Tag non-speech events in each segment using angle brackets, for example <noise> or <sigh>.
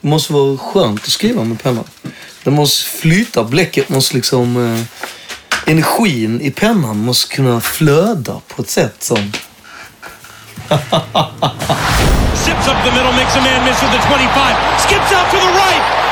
Det måste vara skönt att skriva med pennan. Det måste flyta, bläcket måste liksom... Eh, energin i pennan måste kunna flöda på ett sätt som... Zips up the middle, makes a man miss with the 25. Skips out to the right,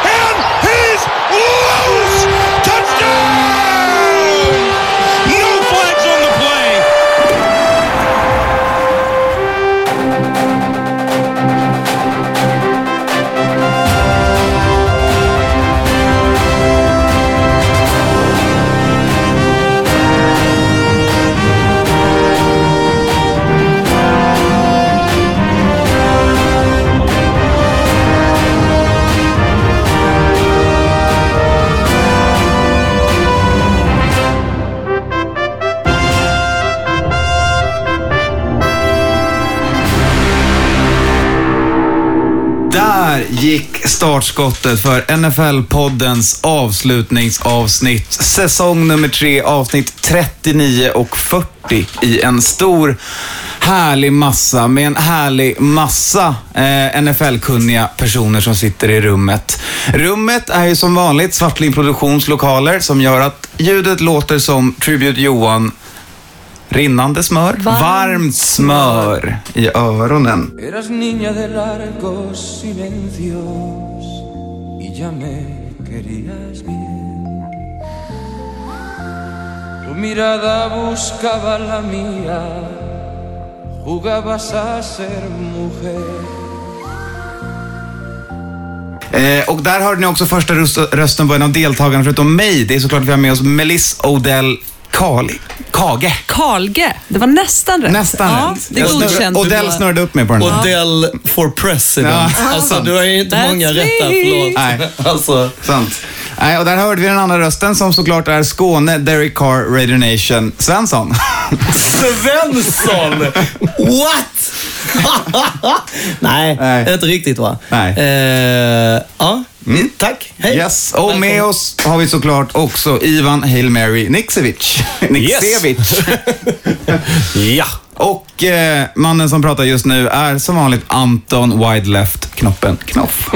gick startskottet för NFL-poddens avslutningsavsnitt. Säsong nummer tre, avsnitt 39 och 40 i en stor härlig massa med en härlig massa eh, NFL-kunniga personer som sitter i rummet. Rummet är ju som vanligt Svartling Produktions lokaler som gör att ljudet låter som Tribute Johan Rinnande smör. Varmt Varmt smör i öronen. Mirada buscaba la mía, jugabas a ser mujer. Eh, och där hörde ni också första röst, rösten på en av deltagarna förutom mig. Det är såklart vi har med oss Melis Odell Kali, Kage. Karlge. Det var nästan rätt. Nästan ja, rätt. Det godkänt. Odell snurrade upp mig på den. här. Odell for president. Ja. Alltså, du har ju inte That's många rätt där, me. förlåt. Nej. <laughs> Alltså, Sant. Nej, och där hörde vi den andra rösten som såklart är Skåne, Derek Carr, Radio Nation, Svensson. <laughs> Svensson! What? <laughs> Nej, Nej. inte riktigt va? Nej. Eh, ja, tack. Hej. Yes, och med Välkommen. oss har vi såklart också Ivan Hail Mary Niksevic. <laughs> Niksevic. <laughs> Ja. Och eh, mannen som pratar just nu är som vanligt Anton Wide Left Knoppen Knoff.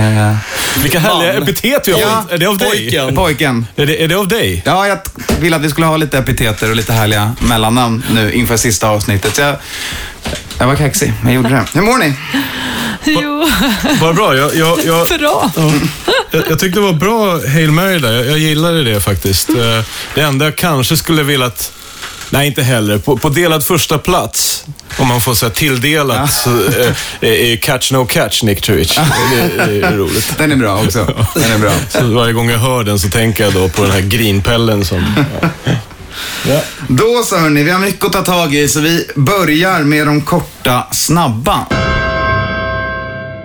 Eh, Vilka härliga Man. epitet vi har. Ja, är det av dig? pojken. pojken. Är det, är det av dig? Ja, jag ville att vi skulle ha lite epiteter och lite härliga mellannamn nu inför sista avsnittet. Så jag, jag var kaxig, jag gjorde det. Hur mår ni? Jo, Vad bra. Jag, jag, jag, bra. jag, jag tyckte det var bra Hail Mary där. Jag, jag gillade det faktiskt. Eh, Det enda jag kanske skulle vilja att... Nej, inte heller. På, på delad första plats, om man får säga tilldelat, så eh, är Catch No Catch Nick Turich. Det, det är roligt. <laughs> Den är bra också. Den är bra. Så varje gång jag hör den så tänker jag då på den här grinpellen som... <laughs> Ja. Då så hörni, vi har mycket att ta tag i så vi börjar med de korta, snabba.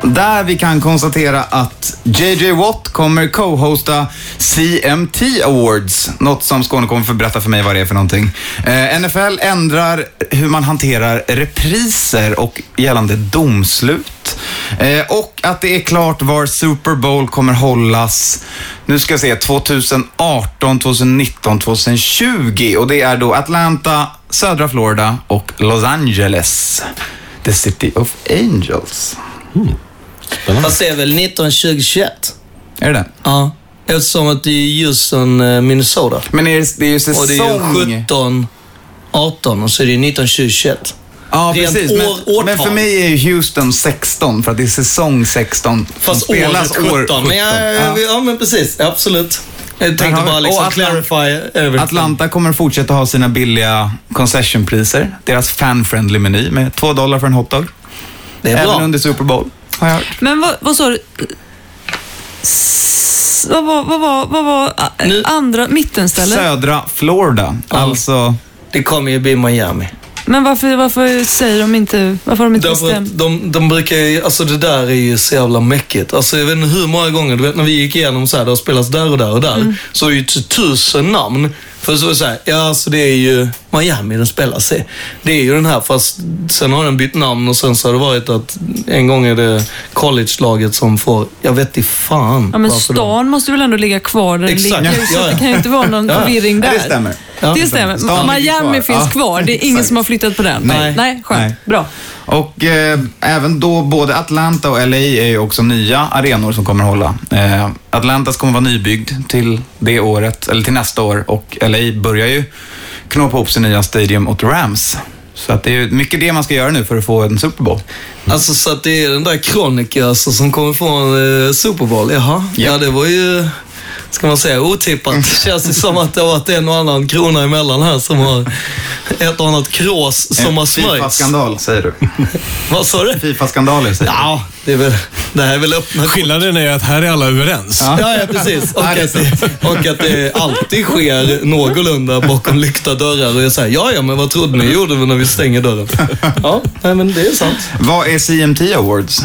Där vi kan konstatera att JJ Watt kommer co-hosta CMT Awards. Något som Skåne kommer få berätta för mig vad det är för någonting. Eh, NFL ändrar hur man hanterar repriser och gällande domslut. Eh, och att det är klart var Super Bowl kommer hållas. Nu ska jag se, 2018, 2019, 2020. Och det är då Atlanta, södra Florida och Los Angeles. The City of Angels. Fast det är väl 1921? Är det det? Ja. Eftersom att det är Houston, eh, Minnesota. Men är det, det är ju säsong... Och det är ju 17, 18 och så är det 1921. Ja, rent precis. år- Men, årtal. men för mig är ju Houston 16 för att det är säsong 16. som Fast spelas året 17. Men ja, ja. ja, men precis. Absolut. Jag har tänkte bara liksom Atlant- clarify everything. Atlanta kommer fortsätta ha sina billiga concessionpriser. Deras fan-friendly meny med 2 dollar för en hotdog. Det är Även bra. under Super Bowl, har jag hört. Men vad, vad sa du? S- Vad var, vad var, vad var ä, Nu- andra mittenstället? Södra Florida. Alltså, Det kommer ju bli Miami. Men varför, varför säger de inte, varför har de inte Därför att bestämt? de, de brukar ju, alltså det där är ju så jävla mäckigt. Alltså jag vet inte hur många gånger, du vet när vi gick igenom så här, det har spelats där och där och där. Mm. Så är det ju tusen namn. För så är det så här, ja alltså det är ju Miami den spelas i. Det är ju den här fast sen har den bytt namn och sen så har det varit att en gång är det college-laget som får, jag vet inte fan Ja, men varför de- stan måste väl ändå ligga kvar där den Exakt. ligger? Ja, Så ja. det kan ju inte vara någon Ja. förvirring där. ja, det stämmer. Ja. Det stämmer. Stan ligger Miami kvar. finns Ja, kvar. Det är ingen som har flyttat på den. Nej. Nej, skönt. Nej. Bra. Och eh, även då, både Atlanta och LA är ju också nya arenor som kommer att hålla. Eh, Atlantas kommer att vara nybyggd till det året, eller till nästa år och LA börjar ju knåpa ihop sin nya stadium åt Rams. Så att det är mycket det man ska göra nu för att få en Super Bowl. Alltså så att det är den där kroniker alltså, som kommer från eh, Super Bowl. Jaha, ja. Ja. det var ju, ska man säga, otippat. Det känns det som att det har varit en och annan krona emellan här som har ett och annat krås som har smörjts. Fifa-skandal, säger du. <laughs> Vad sa du? Fifa-skandaler, säger du. Ja, det är väl, det här är väl öppna Skillnaden är att här är alla överens. Ja, ja precis. Och Ja, det är att, det, och att det alltid sker någorlunda bakom lyckta dörrar. Och jag säger, ja, ja, men vad trodde ni gjorde när vi stänger dörren? Ja, nej, men det är sant. Vad är CMT Awards?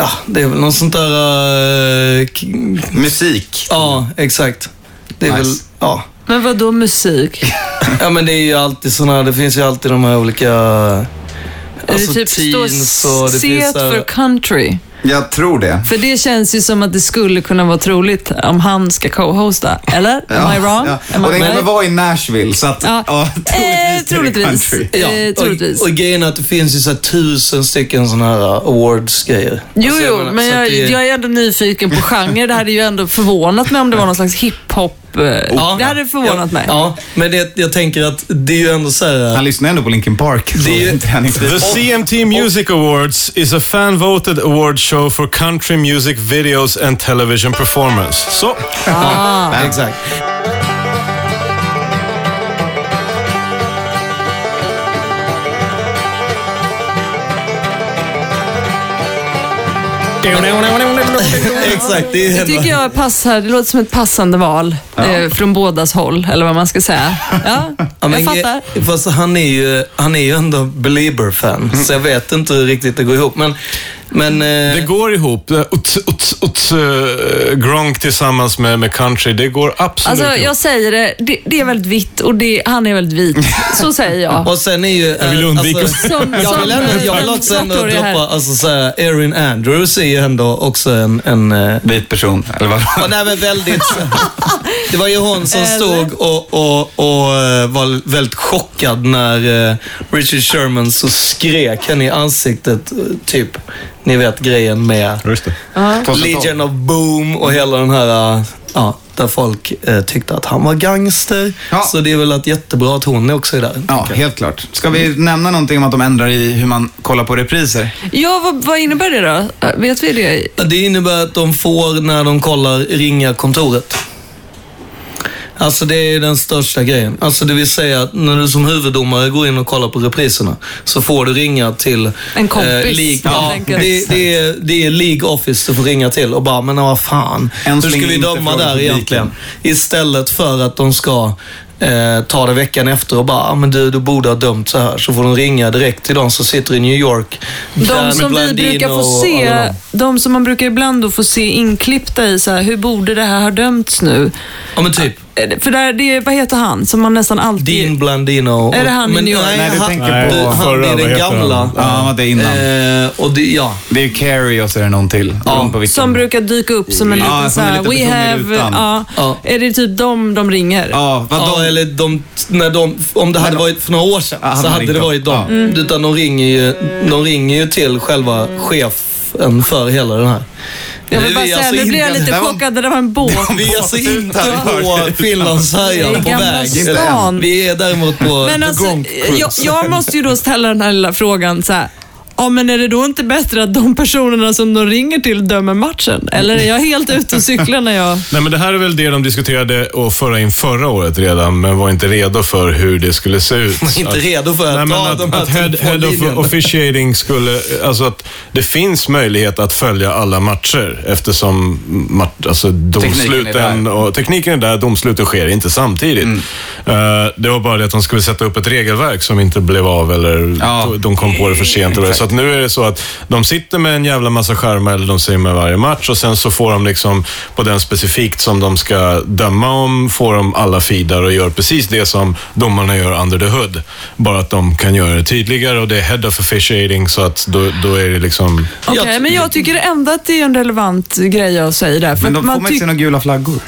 Ja, det är väl något sånt där... k- Musik. ja, exakt. Det är Nice. väl, ja. Men vad då musik? Ja, men det är ju alltid såna här, det finns ju alltid de här olika... är Alltså det typ teens och det C finns så här- för country? Jag tror det. För det känns ju som att det skulle kunna vara troligt om han ska co-hosta. Eller? Am I wrong? Ja. Am Och I den kommer vara i Nashville, så att... Ja. Ja, Eh, troligtvis. det troligtvis. country. Ja, Eh, troligtvis. och, och grejen är att det finns ju så här tusen stycken såna här awards-grejer. Jo, Alltså, jo, men jag, det är- jag är ändå nyfiken på genre. Det hade ju ändå förvånat mig om det var någon slags hiphop. Eh, det hade förvånat ja, mig. Ja, men det, jag tänker att det är ju ändå så här... Han lyssnar ändå på Linkin Park. Det är. <laughs> The CMT Music Awards is a fan-voted award show for country music videos and television performance. Så, Ja, exakt. <laughs> exakt, det är Det tycker jag passar. Det låter som ett passande val eh, från bådas håll, eller vad man ska säga. Ja, Ja, men jag fattar. ge- Fast han är ju, han är ju ändå Belieber-fan, så jag vet inte hur riktigt det går ihop. Men, men eh, det går ihop. Eh, Ut, ut, ut, eh, Gronk tillsammans med, med country, det går absolut Alltså, ihop. jag säger det, det, det är väldigt vitt och det, han är väldigt vit. Så säger jag. <laughs> och sen är ju... Jag vill undvika- Som, Jag vill, ändå, jag vill också ändå droppa, alltså såhär, Erin Andrews är ju ändå också en... en eh, Vit person, eller vad? Nej, men väldigt... <laughs> Det var ju hon som stod och, och, och eh, var väldigt chockad när eh, Richard Sherman så skrek henne i ansiktet. eh, Typ, ni vet grejen med Just det. 2012. Legion of Boom och hela den här... Ja, där folk eh, tyckte att han var gangster. Ja. Så det är väl att jättebra att hon också är där. Ja, helt klart. Ska vi nämna någonting om att de ändrar i hur man kollar på repriser? Ja, vad, vad innebär det då? Vet vi det? Det innebär att de får, när de kollar, ringa kontoret. Alltså det är den största grejen. Alltså det vill säga att när du som huvuddomare går in och kollar på repriserna så får du ringa till... En kompis, League, helt ja, det, det, är, det är League Office du får ringa till och bara, men vad fan. Än Hur så ska vi döma där egentligen? Istället för att de ska eh, ta det veckan efter och bara, ah, men du, du borde ha dömt så här. Så får de ringa direkt till de som sitter i New York. De som vi brukar få se, de som man brukar ibland då få se inklippta i så här, hur borde det här ha dömts nu? Ja men typ. Eh, För där, det, är- vad heter han som man nästan alltid... Dean Blandino. Är det han i men, New York? Nej, Nej, du han, tänker Nej, på... han förra, är vad den gamla. han? Ja, det är innan. Eh, och det, ja. Det är Carrie och så är det någon till. Ja. Som brukar dyka upp som en Ja, liten som så en här, liten we i have... Ja, Ja. Är det typ dem de ringer? Ja, vadå? Ja, eller de, när de, om det hade varit för några år sedan Ja, hade så hade det varit dem. Ja. Mm. Utan de ringer, ju, de ringer ju till själva chefen för hela den här. Jag vill bara säga, alltså nu blir jag lite chockad. Det där var en båt. <laughs> Vi är alltså inte på Finlandsfärjan på väg. stan. Vi är däremot på Men alltså, jag, jag måste ju då ställa den här lilla frågan så här. Ja, men är det då inte bättre att de personerna som de ringer till dömer matchen? Eller är jag helt ute och cyklar när jag... Nej, men det här är väl det de diskuterade och föra in förra året redan, men var inte redo för hur det skulle se ut. Inte Att- redo för att Nej, ta att, de här att head, head of officiating skulle... Alltså att det finns möjlighet att följa alla matcher eftersom mat, alltså domsluten där. och tekniken är där, domsluten sker inte samtidigt. Eh, det var bara det att de skulle sätta upp ett regelverk som inte blev av eller Ja. de kom på det för sent. eller Så att nu är det så att de sitter med en jävla massa skärmar, eller de ser med varje match och sen så får de liksom på den specifikt som de ska döma om, får de alla feedar och gör precis det som domarna gör under the hood. Bara att de kan göra det tydligare och det är head of officiating så att då, då är det liksom... Okej, Jag- men jag tycker ändå att det är en relevant grej att säga där. För Men de får man inte några gula flaggor.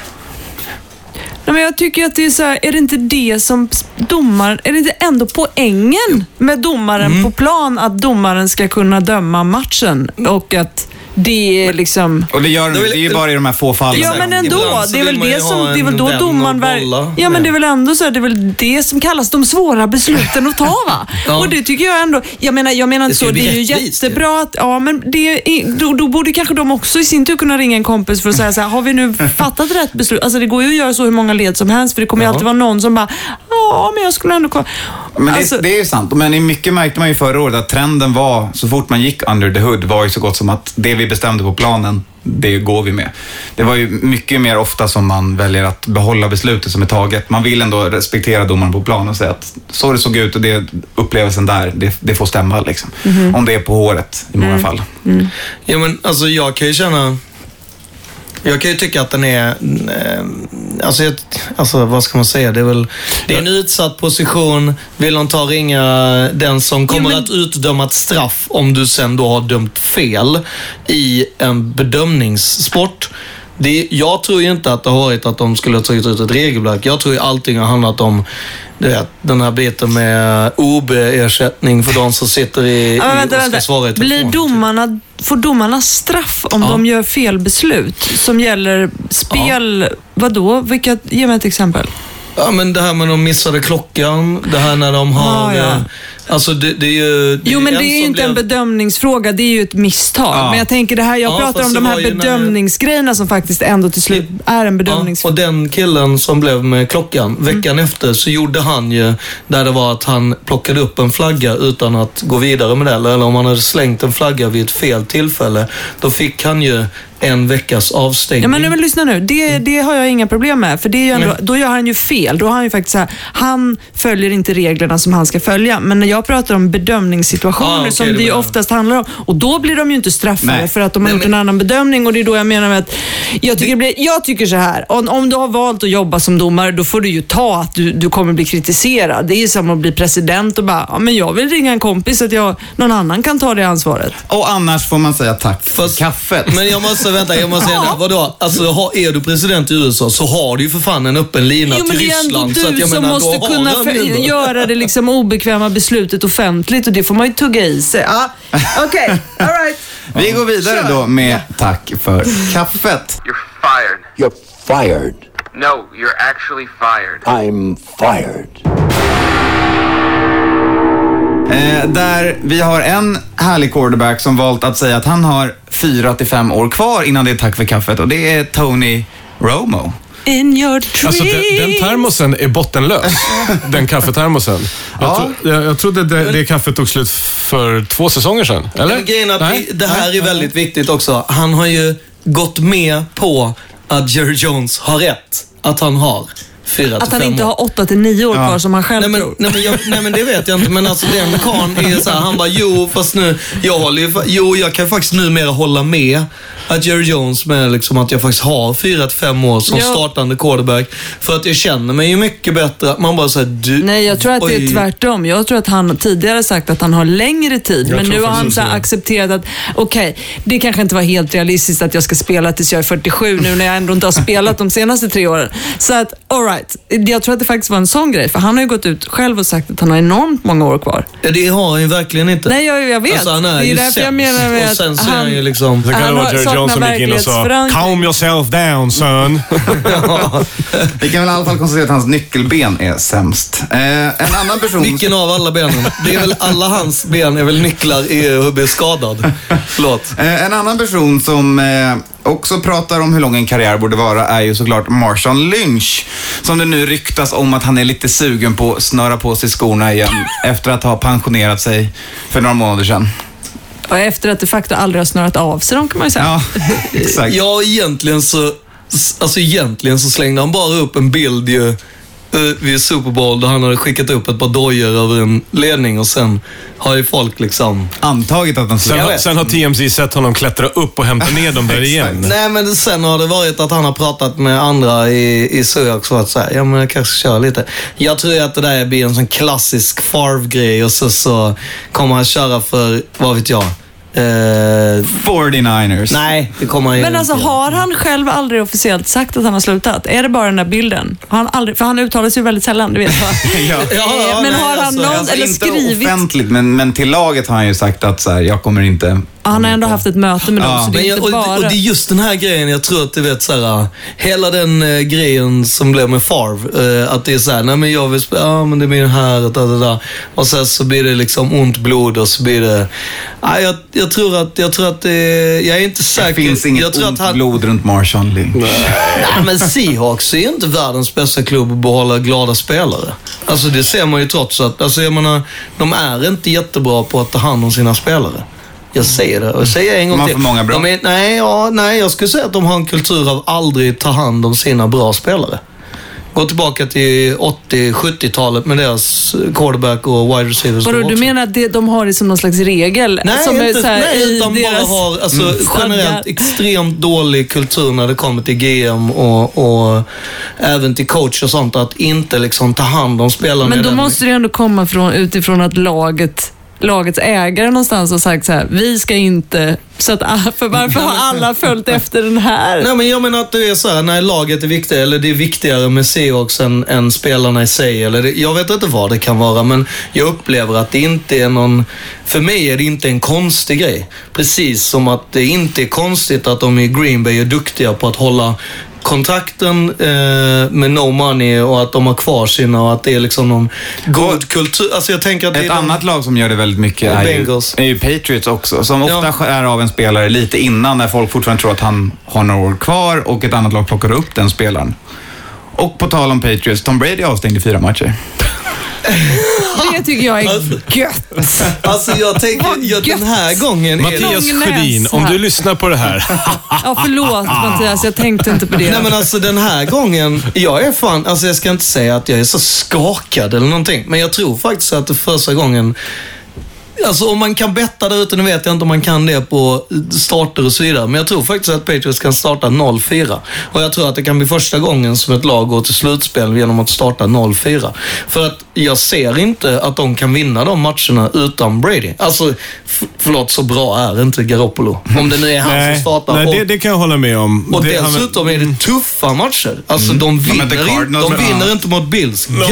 Men jag tycker att det är så här, är det inte det som domaren, är det inte ändå poängen med domaren Mm. på plan att domaren ska kunna döma matchen och att det är liksom... Och det gör Det är ju bara i de här få fallen. Ja men ändå, det är väl det som, det är väl då domaren... ver- Ja men det är väl ändå så det är väl det som kallas de svåra besluten att ta <laughs> va? Ja. Och det tycker jag ändå, jag menar, jag menar Det inte så, det är ju jättebra att, ja men det är, då, då borde kanske de också i sin tur kunna ringa en kompis för att säga så här, har vi nu fattat rätt beslut? Alltså det går ju att göra så hur många led som helst för det kommer ju Ja. alltid vara någon som bara, ja men jag skulle ändå kolla. Men Alltså- det, det är ju sant. Men i mycket märkte man ju förra året att trenden var, så fort man gick under the hood, var ju så gott som att det vi bestämde på planen, det går vi med. Det var ju mycket mer ofta som man väljer att behålla beslutet som är taget. Man vill ändå respektera domaren på plan och säga att så det såg ut och det upplevelsen där, det, det får stämma liksom. Mhm. Om det är på håret i Mm. många fall. Ja, men alltså jag kan ju känna... Jag kan ju tycka att den är... Eh, alltså, alltså, vad ska man säga? Det är väl... Det är en utsatt position. Vill de ta ringa den som kommer men- att utdöma ett straff om du sen då har dömt fel i en bedömningssport. Det, jag tror ju inte att det har varit att de skulle ha tagit ut ett regelverk. Jag tror ju allting har handlat om du vet, den här biten med OB-ersättning för de som sitter i, Ja, men i vänta, och ska vänta. svara i Blir domarna, får domarna straff om Ja. de gör fel beslut som gäller spel? Vadå? Vilka, ge mig ett exempel. Ja, men det här med de missade klockan. Det här när de har... Ah, ja. eh, Alltså det, det är ju... Det Jo, men en det är ju inte en blev- bedömningsfråga. Det är ju ett misstag. Ja. Men jag tänker det här, jag Ja, pratar om de här ju när- bedömningsgrejerna som faktiskt ändå till slut är en Ja, bedömningsfråga. och den killen som blev med klockan, veckan Mm. efter så gjorde han ju där det var att han plockade upp en flagga utan att gå vidare med det. Eller om han hade slängt en flagga vid ett fel tillfälle, då fick han ju en veckas avstängning. Ja, men, nu, men lyssna nu. Det, det har jag inga problem med. För det är ju ändå, då gör han ju fel. Då har han ju faktiskt så här, han följer inte reglerna som han ska följa. Men när jag pratar om bedömningssituationer Ah, okej, som det det ju oftast handlar om. Och då blir de ju inte straffade Nej. för att de har Nej, gjort men- en annan bedömning. Och det är då jag menar med att jag tycker, det blir, jag tycker så här. Om, om du har valt att jobba som domare, då får du ju ta att du, du kommer bli kritiserad. Det är ju som att bli president och bara, ja, men jag vill ringa en kompis så att jag, någon annan kan ta det ansvaret. Och annars får man säga tack för Fast- kaffet. Men jag måste, vänta, jag måste säga det. Vadå? Alltså, har- är du president i USA så har du ju för fan en öppen lina Jo, men till det är ändå Ryssland. så att du jag som menar, måste kunna för- ändå- göra det liksom obekväma beslutet offentligt och det får man ju tugga i sig. Ja, Okej, all right. Vi går vidare då med tack för kaffet. You're fired. You're fired. No, you're actually fired. I'm fired. Eh, där vi har en härlig quarterback som valt att säga att han har fyra till fem år kvar innan det är tack för kaffet och det är Tony Romo. In your dreams. Alltså den, den termosen är bottenlös. <laughs> den kaffetermosen. Jag, Ja. tro, jag, jag trodde det, det kaffet tog slut för två säsonger sedan. Eller? Grejen att Nej? det, det här är väldigt viktigt också. Han har ju gått med på att Jerry Jones har rätt. Att han har fyra Att till han fem inte år. har åtta till nio år kvar som han själv Nej men, tror. nej, men jag, nej men det vet jag inte, men alltså den karln är så här, han bara jo fast nu, jag håller ju, fa- jo jag kan faktiskt numera hålla med att Jerry Jones med liksom att jag faktiskt har fyra till fem år som Ja. startande quarterback. För att jag känner mig ju mycket bättre. Man bara säger du... Nej, jag tror att det är oj. tvärtom. Jag tror att han tidigare sagt att han har längre tid, Jag men tror nu har han faktiskt så här det. accepterat att okej, det kanske inte var helt realistiskt att jag ska spela tills jag är 47 nu när jag ändå inte har spelat de senaste tre åren. Så att, alright. Jag tror att det faktiskt var en sån grej, för han har ju gått ut själv och sagt att han har enormt många år kvar. Ja, det har han ju verkligen inte. Nej, jag, jag vet. Alltså, han är det är ju därför jag sämst. menar med Och sen att så är han ju han... liksom... Sen kan det Han vara Jerry Jones som gick in och sa. “Calm yourself down son”. <laughs> Vi kan väl i alla fall konstatera att hans nyckelben är sämst. Eh, en annan person... Vilken av alla benen? Det är väl alla hans ben är väl nycklar i hur bli skadad. Förlåt. Eh, en annan person som eh, också pratar om hur lång en karriär borde vara är ju såklart Marshawn Lynch. Som det nu ryktas om att han är lite sugen på att snöra på sig skorna igen efter att ha pensionerat sig för några månader sedan. Och efter att de facto aldrig har snörat av sig dem kan man ju säga. Ja, <laughs> exakt. Ja, egentligen så, alltså egentligen så slängde han bara upp en bild ju vid Super Bowl där han hade skickat upp ett par dojor över en ledning och sen har ju folk liksom... Antagit att han Sen, skulle... har- vet. sen har TMZ sett honom klättra upp och hämta ner dem där <laughs> igen. Nej, men sen har det varit att han har pratat med andra i, i Seahawks och att säga, ja men jag kanske köra lite. Jag tror att det där blir en sån klassisk Favre-grej och så, så kommer han köra för, vad vet jag, Eh, 49ers. nej, det kommer han ju Men alltså inte. har han själv aldrig officiellt sagt att han har slutat? Är det bara den där bilden? Har han aldrig, för han uttalar sig ju väldigt sällan, du vet va? <laughs> Ja. Ja, <laughs> ja, men nej, har han alltså, någon, Alltså, eller inte skrivit? offentligt, men, men till laget har han ju sagt att så här, jag kommer inte... Han har ändå haft ett möte med dem, Ja. så det är jag, inte och, bara... och det är just den här grejen, jag tror att du vet såhär, hela den eh, grejen som blev med Farv, eh, att det är såhär, nej men jag vill spela, ja men det blir här och da, da, da. Och sen så blir det liksom ont blod och så blir det, ja, jag, jag tror att, jag tror att det, jag är inte säker. Det finns inget jag tror ont att han, blod runt Marshawn Lynch. Nej, men Seahawks är ju inte världens bästa klubb att behålla glada spelare. Alltså det ser man ju trots att, alltså jag menar, de är inte jättebra på att ta hand om sina spelare. Jag säger det och jag säger en gång De har till. för många bra. Är, nej, ja, nej, jag skulle säga att de har en kultur av aldrig ta hand om sina bra spelare. Gå tillbaka till 80-70-talet med deras quarterback och wide receivers. Vadå, då du menar att det, de har det som någon slags regel? Nej, som är inte, så här nej utan bara deras har alltså, stadgar? generellt extremt dålig kultur när det kommer till GM och, och även till coach och sånt. Att inte liksom ta hand om spelarna. Men då måste det ändå komma från, utifrån att laget, lagets ägare någonstans har sagt så här, vi ska inte... Så att, <laughs> för varför har alla följt efter den här? Nej, men jag menar att det är så här, när laget är viktigt, eller det är viktigare med Seahawks än, än spelarna i sig. Eller det, jag vet inte vad det kan vara, men jag upplever att det inte är någon... För mig är det inte en konstig grej. Precis som att det inte är konstigt att de i Green Bay är duktiga på att hålla kontrakten eh, med no money och att de har kvar sina och att det är liksom någon god kultur. Alltså jag tänker att det Ett annat lag som gör det väldigt mycket är ju, är ju Patriots också. Som ofta Ja. skär av en spelare lite innan när folk fortfarande tror att han har några år kvar och ett annat lag plockar upp den spelaren. Och på tal om Patriots, Tom Brady avstängd i fyra matcher. <laughs> Det tycker jag är gött. Alltså jag tänker, ja, den här gången är det... Mattias Sjödin, om du lyssnar på det här. Ja, förlåt Mattias, jag tänkte inte på det. Nej men alltså den här gången, jag är fan, alltså jag ska inte säga att jag är så skakad eller någonting. Men jag tror faktiskt att det första gången, alltså om man kan betta där ute, nu vet jag inte om man kan det på starter och så vidare. Men jag tror faktiskt att Patriots kan starta 0-4. Och jag tror att det kan bli första gången som ett lag går till slutspel genom att starta 0-4. För att jag ser inte att de kan vinna de matcherna utan Brady. Alltså, förlåt, så bra är inte Garoppolo. Om det nu är han som <laughs> Nej, startar. nej Och- det, det kan jag hålla med om. och det, dessutom är det tuffa matcher. Alltså de men vinner, Cardinals- de vinner inte mot Bills. Men. Å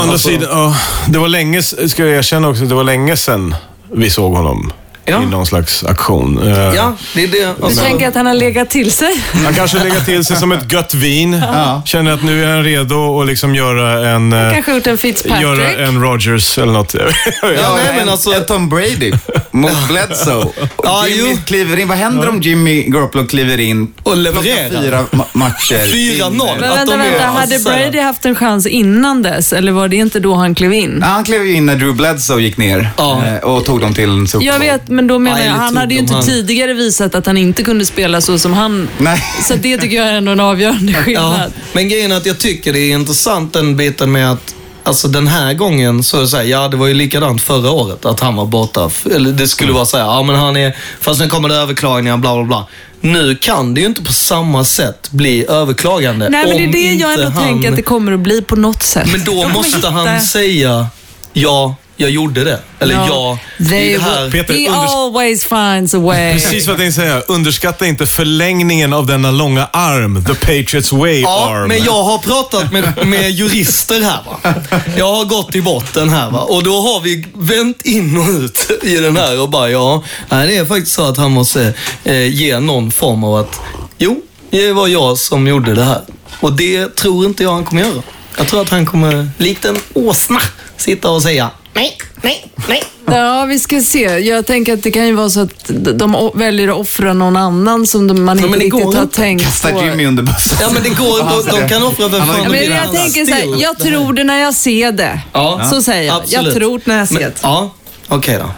andra Alltså, sidan, ja, det var länge, ska jag erkänna också, det var länge sedan vi såg honom. Ja. i någon slags aktion. Eh, Ja, det är det. Du tänker att han har legat till sig? Han kanske lägger till sig som ett gött vin. Känner att nu är han redo att liksom göra en... eh, Kanske gjort en Fitzpatrick? Göra en Rogers eller något. <laughs> Ja, nej, men en, alltså- en Tom Brady mot Bledsoe. Ja, Jimmy jo. kliver in. Vad händer om Jimmy Garoppolo kliver in, Och levererar. fyra ma- matcher, 4-0. vinner? Men vänta, vänta. alltså, Hade Brady haft en chans innan dess, eller var det inte då han klev in? Ja, han klev in när Drew Bledsoe gick ner Ja. eh, och tog dem till en Super Jag vet, men då menar jag, han hade ju inte han- tidigare visat att han inte kunde spela så som han... Nej. Så det tycker jag är ändå en avgörande Ja, skillnad. men grejen är att jag tycker det är intressant den biten med att Alltså den här gången så är det så här, ja det var ju likadant förra året att han var borta. Eller det skulle vara så här, ja men han är, fast nu kommer det överklagningar, bla bla bla. Nu kan det ju inte på samma sätt bli överklagande. Nej, men det är det jag ändå han, tänker att det kommer att bli på något sätt. Men då måste han säga, ja, jag gjorde det. Eller Ja. ja, det They det här. Peter, He always finds a way. Precis vad jag tänkte säga. Underskatta inte förlängningen av denna långa arm. The Patriots way Ja, arm. men jag har pratat med, med jurister här va. Jag har gått i botten här va. Och då har vi vänt in och ut i den här och bara ja, det är faktiskt så att han måste eh, ge någon form av att jo, det var jag som gjorde det här. Och det tror inte jag han kommer göra. Jag tror att han kommer, likt en åsna, sitta och säga nej, nej, nej. Ja, vi ska se. Jag tänker att det kan ju vara så att de väljer att offra någon annan som de- man Ja, inte riktigt har inte. tänkt Kasta på. Jimmy under bussen. Ja men det går inte, de kan offra vem fan Ja, men jag tänker så här, jag tror det när jag ser det. Ja, Så säger jag. Jag absolut. tror det när jag ser Men- det. Ja, okej då.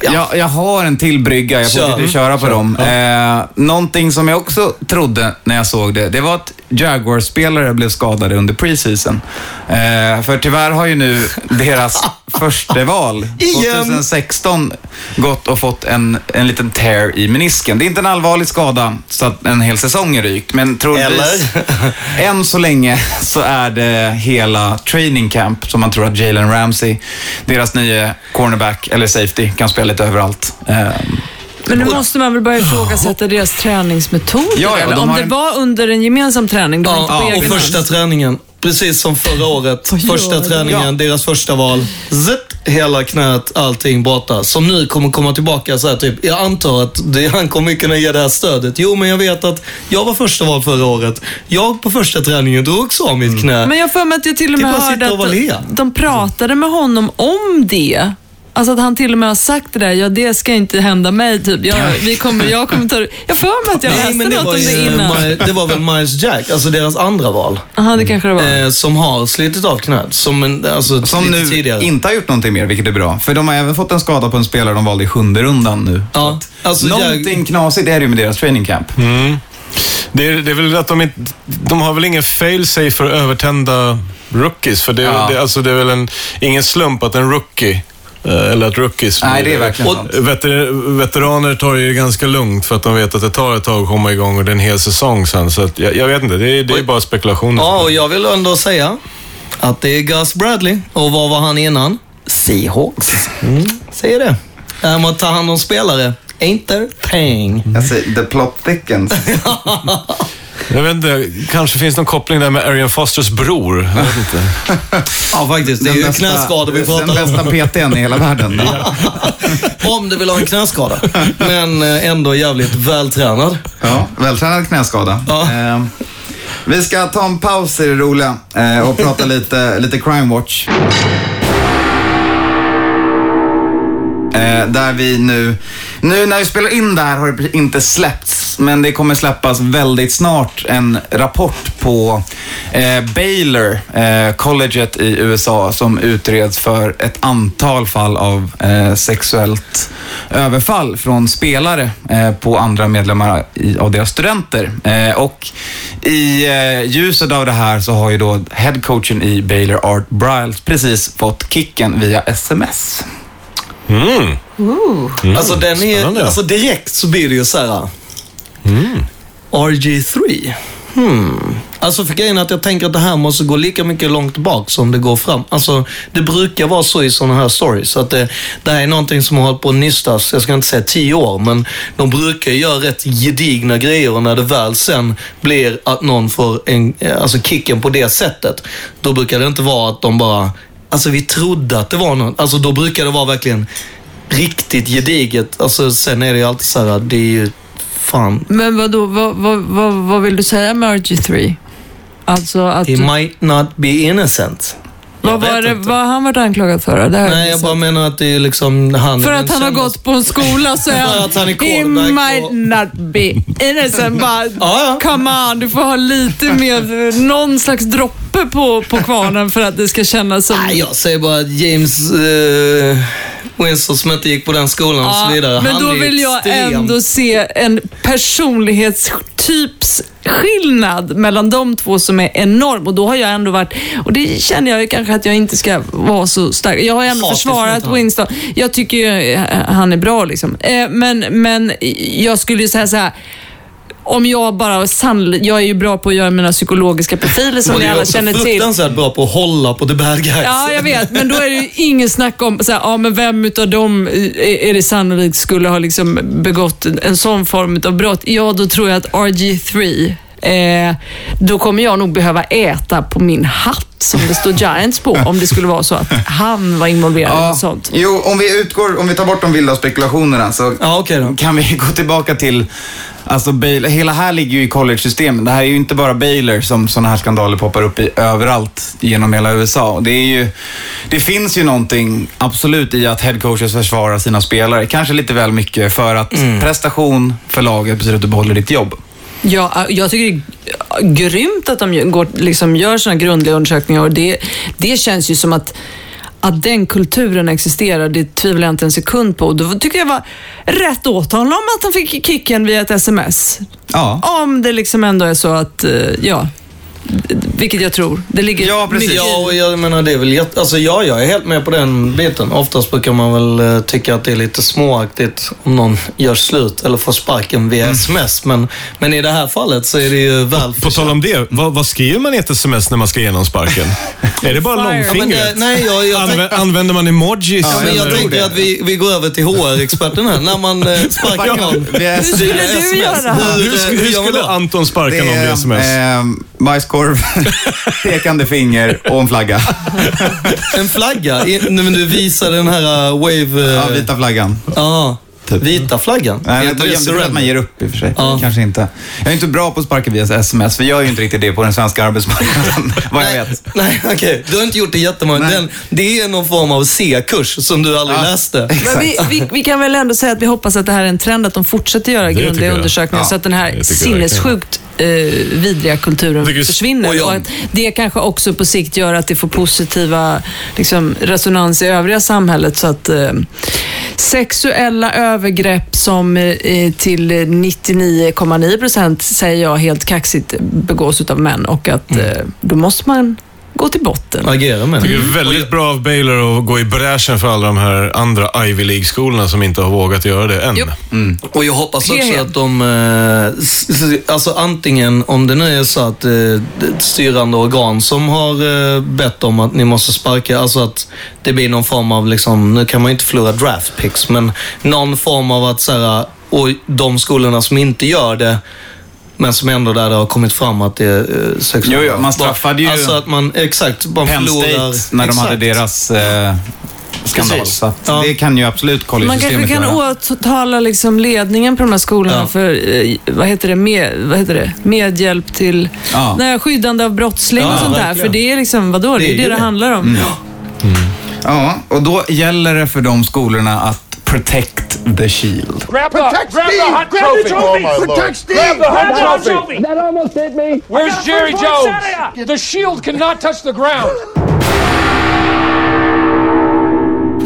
Ja. Jag, jag har en till brygga, jag Kör. fortsätter köra på dem. Eh, någonting som jag också trodde när jag såg det, det var att Jaguars-spelare blev skadade under preseason. Eh, för tyvärr har ju nu deras <laughs> första val Igen. 2016 gått och fått en, en liten tear i menisken. Det är inte en allvarlig skada så att en hel säsong är rykt, men troligtvis <laughs> än så länge så är det hela training camp som man tror att Jalen Ramsey, deras nya cornerback eller safety, kan spela lite överallt. Ehm, Men nu måste man väl börja ifrågasätta deras träningsmetoder? Ja, ja, eller? de Om det en- var under en gemensam träning, inte på Ja, och första hand. träningen. Precis som förra året. Första träningen, Ja. deras första val. Zitt, hela knät, allting borta. Som nu kommer komma tillbaka så här typ. Jag antar att det, han kommer kunna ge det här stödet. Jo, men jag vet att jag var första val förra året. Jag på första träningen drog också av mitt knä. Men jag för mig att jag till och med hörde att de pratade med honom om det. Alltså att han till och med har sagt det där, ja det ska inte hända mig typ. Jag, vi kommer, jag kommer ta. Jag för mig att jag Nej, läste men det något var, om det ju, innan. Mi- det var väl Miles Jack, alltså deras andra val. Jaha, det kanske det var. Eh, som har slitit av knät. Som, en, alltså, Som nu tidigare. inte har gjort någonting mer, vilket är bra. För de har även fått en skada på en spelare de valde i sjunde rundan nu. Ja, alltså, Någonting jag, knasigt är det ju med deras training camp. Det är, det är väl att de inte... De har väl ingen fail-safe för övertända rookies? För det, är- Ja. det, alltså det är väl en, ingen slump att en rookie, eh, eller att rookies... Nej, det är verkligen Och- sant. Veter, veteraner tar det ju ganska lugnt för att de vet att det tar ett tag att komma igång och det är en hel säsong sen. Så att, jag, jag vet inte, det är, det är bara spekulationer. ja, och jag vill ändå säga att det är Gus Bradley. Och vad var han innan? Seahawks. Mm, säger det. Det här med att ta hand om spelare. Ain't there thing. Jag säger, the plot thickens. <laughs> <laughs> Jag vet inte, kanske finns någon koppling där med Arian Fosters bror. Jag vet inte. <laughs> Ja, faktiskt. Det är ju knäskador vi pratar Den om. bästa PTn i hela världen. <laughs> Om du vill ha en knäskada. Men eh, ändå jävligt vältränad. Ja, vältränad knäskada. Ja. Eh, vi ska ta en paus i det roliga eh, och prata lite, lite Crime Watch. Eh, där vi nu, nu när vi spelar in det här har det inte släppts, men det kommer släppas väldigt snart en rapport på eh, Baylor, eh, colleget i USA, som utreds för ett antal fall av eh, sexuellt överfall från spelare eh, på andra medlemmar i, av deras studenter. Eh, och i eh, ljuset av det här så har ju då headcoachen i Baylor, Art Briles, precis fått kicken via sms. Alltså, den spännande. är, alltså direkt så blir det ju så här. RG3. Hmm. Alltså för grejen är att jag tänker att det här måste gå lika mycket långt bak som det går fram. Alltså det brukar vara så i sådana här stories. Att det, det här är någonting som har hållit på att nystas, jag ska inte säga tio år, men de brukar göra rätt gedigna grejer och när det väl sen blir att någon får en, alltså kicken på det sättet, då brukar det inte vara att de bara, alltså vi trodde att det var någon, alltså då brukar det vara verkligen riktigt gediget. Alltså sen är det ju alltid så här, det är ju fan, Men vadå, vad, vad, vad, vad vill du säga med RG3? Alltså att... he might not be innocent. Vad, var det, vad han varit anklagad för? Det Nej, jag bara menar att det är liksom han För att han har gått på en skola så är <laughs> han... att han är He might och- not be innocent. Bara, Ja, ja. come on, du får ha lite mer, någon slags droppe på, på kvarnen för att det ska kännas som... Nej, jag säger bara att James eh, Winston som inte gick på den skolan och så vidare. men han då vill jag extrem. ändå se en personlighetstyps skillnad mellan de två som är enorm. Och då har jag ändå varit, och det känner jag ju kanske att jag inte ska vara så stark. Jag har ändå Hatisk försvarat. Winston. Jag tycker ju eh, han är bra liksom. Eh, Men, men jag skulle ju säga så här. Om jag bara sannolikt, jag är ju bra på att göra mina psykologiska profiler som ni alla känner till. fruktansvärt bra på att hålla på the bad guys. Ja, jag vet, men då är det ju ingen snack om så här, ja, men vem utav dem är det sannolikt skulle ha liksom begått en, sån form av brott. Ja, då tror jag att RG3 Eh, då kommer jag nog behöva äta på min hatt som det står Giants på om det skulle vara så att han var involverad i Ja, något sånt. jo, om vi utgår, om vi tar bort de vilda spekulationerna så Ja, okej då. kan vi gå tillbaka till Alltså Baylor, hela här ligger ju i college-systemet. Det här är ju inte bara Baylor som sådana här skandaler poppar upp i överallt genom hela USA. Det, är ju, det finns ju någonting absolut i att headcoaches försvarar sina spelare. Kanske lite väl mycket för att prestation för laget betyder att du behåller ditt jobb. Ja, jag tycker det är grymt att de gör- går, liksom gör sådana grundliga undersökningar och det, det känns ju som att att den kulturen existerar, det tvivlar jag inte en sekund på. Då tycker jag var rätt åt honom att han fick kicken via ett sms. Ja. Om det liksom ändå är så att, eh, ja, vilket jag tror. Det ligger Ja, precis. mycket Ja, och jag menar det är väl jätte... Alltså ja, jag är helt med på den biten. Oftast brukar man väl eh, tycka att det är lite småaktigt om någon gör slut eller får sparken via sms. Men, men i det här fallet så är det ju väl På tal om det, vad, vad skriver man i ett sms när man ska igenom sparken? <laughs> är det bara Fire. Ja, men långfingret? det, nej, jag, jag tänk, Anvä- använder man emojis? ja, men jag eller- tänker att vi, vi går över till HR-experten här. När man eh, <laughs> sparkar någon. Vi är- Hur skulle du göra? Hur, Hur, hur skulle? Anton sparka Det någon via sms? eh, bajskorv, <laughs> pekande finger och en flagga. En flagga? Nej, men du visar den här uh, wave... Ja, Uh, vita flaggan. ja, Typ. vita flaggan. Nej, jag, det jag, tror att man ger upp i och för sig. Ja. Kanske inte. Jag är inte bra på att sparka via sms. Vi gör ju inte riktigt det på den svenska arbetsmarknaden, <laughs> vad jag vet. Nej, okej. Du har inte gjort det jättemånga. Den, det är någon form av C-kurs som du aldrig Ja. läste. <laughs> Men vi, vi, vi kan väl ändå säga att vi hoppas att det här är en trend, att de fortsätter göra grundliga undersökningar Ja, så att den här sinnessjukt eh, vidriga kulturen försvinner. och jag- Och att det kanske också på sikt gör att det får positiva liksom, resonans i övriga samhället. Så att eh, sexuella övergrepp som eh, till 99,9 procent, säger jag helt kaxigt, begås av män och att eh, då måste man gå till botten. Agera med det. det är väldigt bra av Baylor att gå i bräschen för alla de här andra Ivy League-skolorna som inte har vågat göra det än. Jo. Och jag hoppas också att de, eh, alltså antingen om det nu är så att eh, ett styrande organ som har eh, bett om att ni måste sparka, alltså att det blir någon form av, liksom, nu kan man ju inte förlora draft picks, men någon form av att så här, och de skolorna som inte gör det, men som ändå där det har kommit fram att det är eh, sexuella. Jo, jo, man straffade ju Alltså att man, exakt, man Penn förlorar. State när de exakt. hade deras eh, skandal. Precis. Så att Ja. det kan ju absolut Man kanske collegesystemet kan göra. åtala liksom ledningen på de här skolorna Ja. för eh, vad heter det, med, vad heter det? medhjälp till Ja. nej, skyddande av brottsling Ja, och sånt där. verkligen. För det är liksom, vadå, det är Det är det det, det. handlar om. Mm. Ja, och då gäller det för de skolorna att protect the shield. Grab the, grab the hot trophy. Protect Steve! Grab the hot Grab the trophy. That almost hit me. Where's Jerry Jones? The shield cannot touch the ground.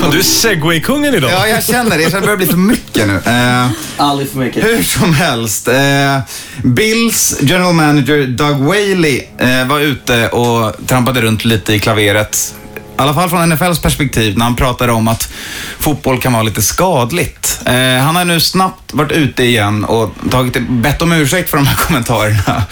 Fan, du är segway-kungen idag. Ja, jag känner det. Jag börjar bli för mycket nu. Eh, Aldrig för mycket. hur som helst. Eh, Bills general manager Doug Whaley eh, var ute och trampade runt lite i klaveret. I alla fall från NFLs perspektiv när han pratade om att fotboll kan vara lite skadligt. Eh, han har nu snabbt varit ute igen och tagit, bett om ursäkt för de här <laughs> kommentarerna.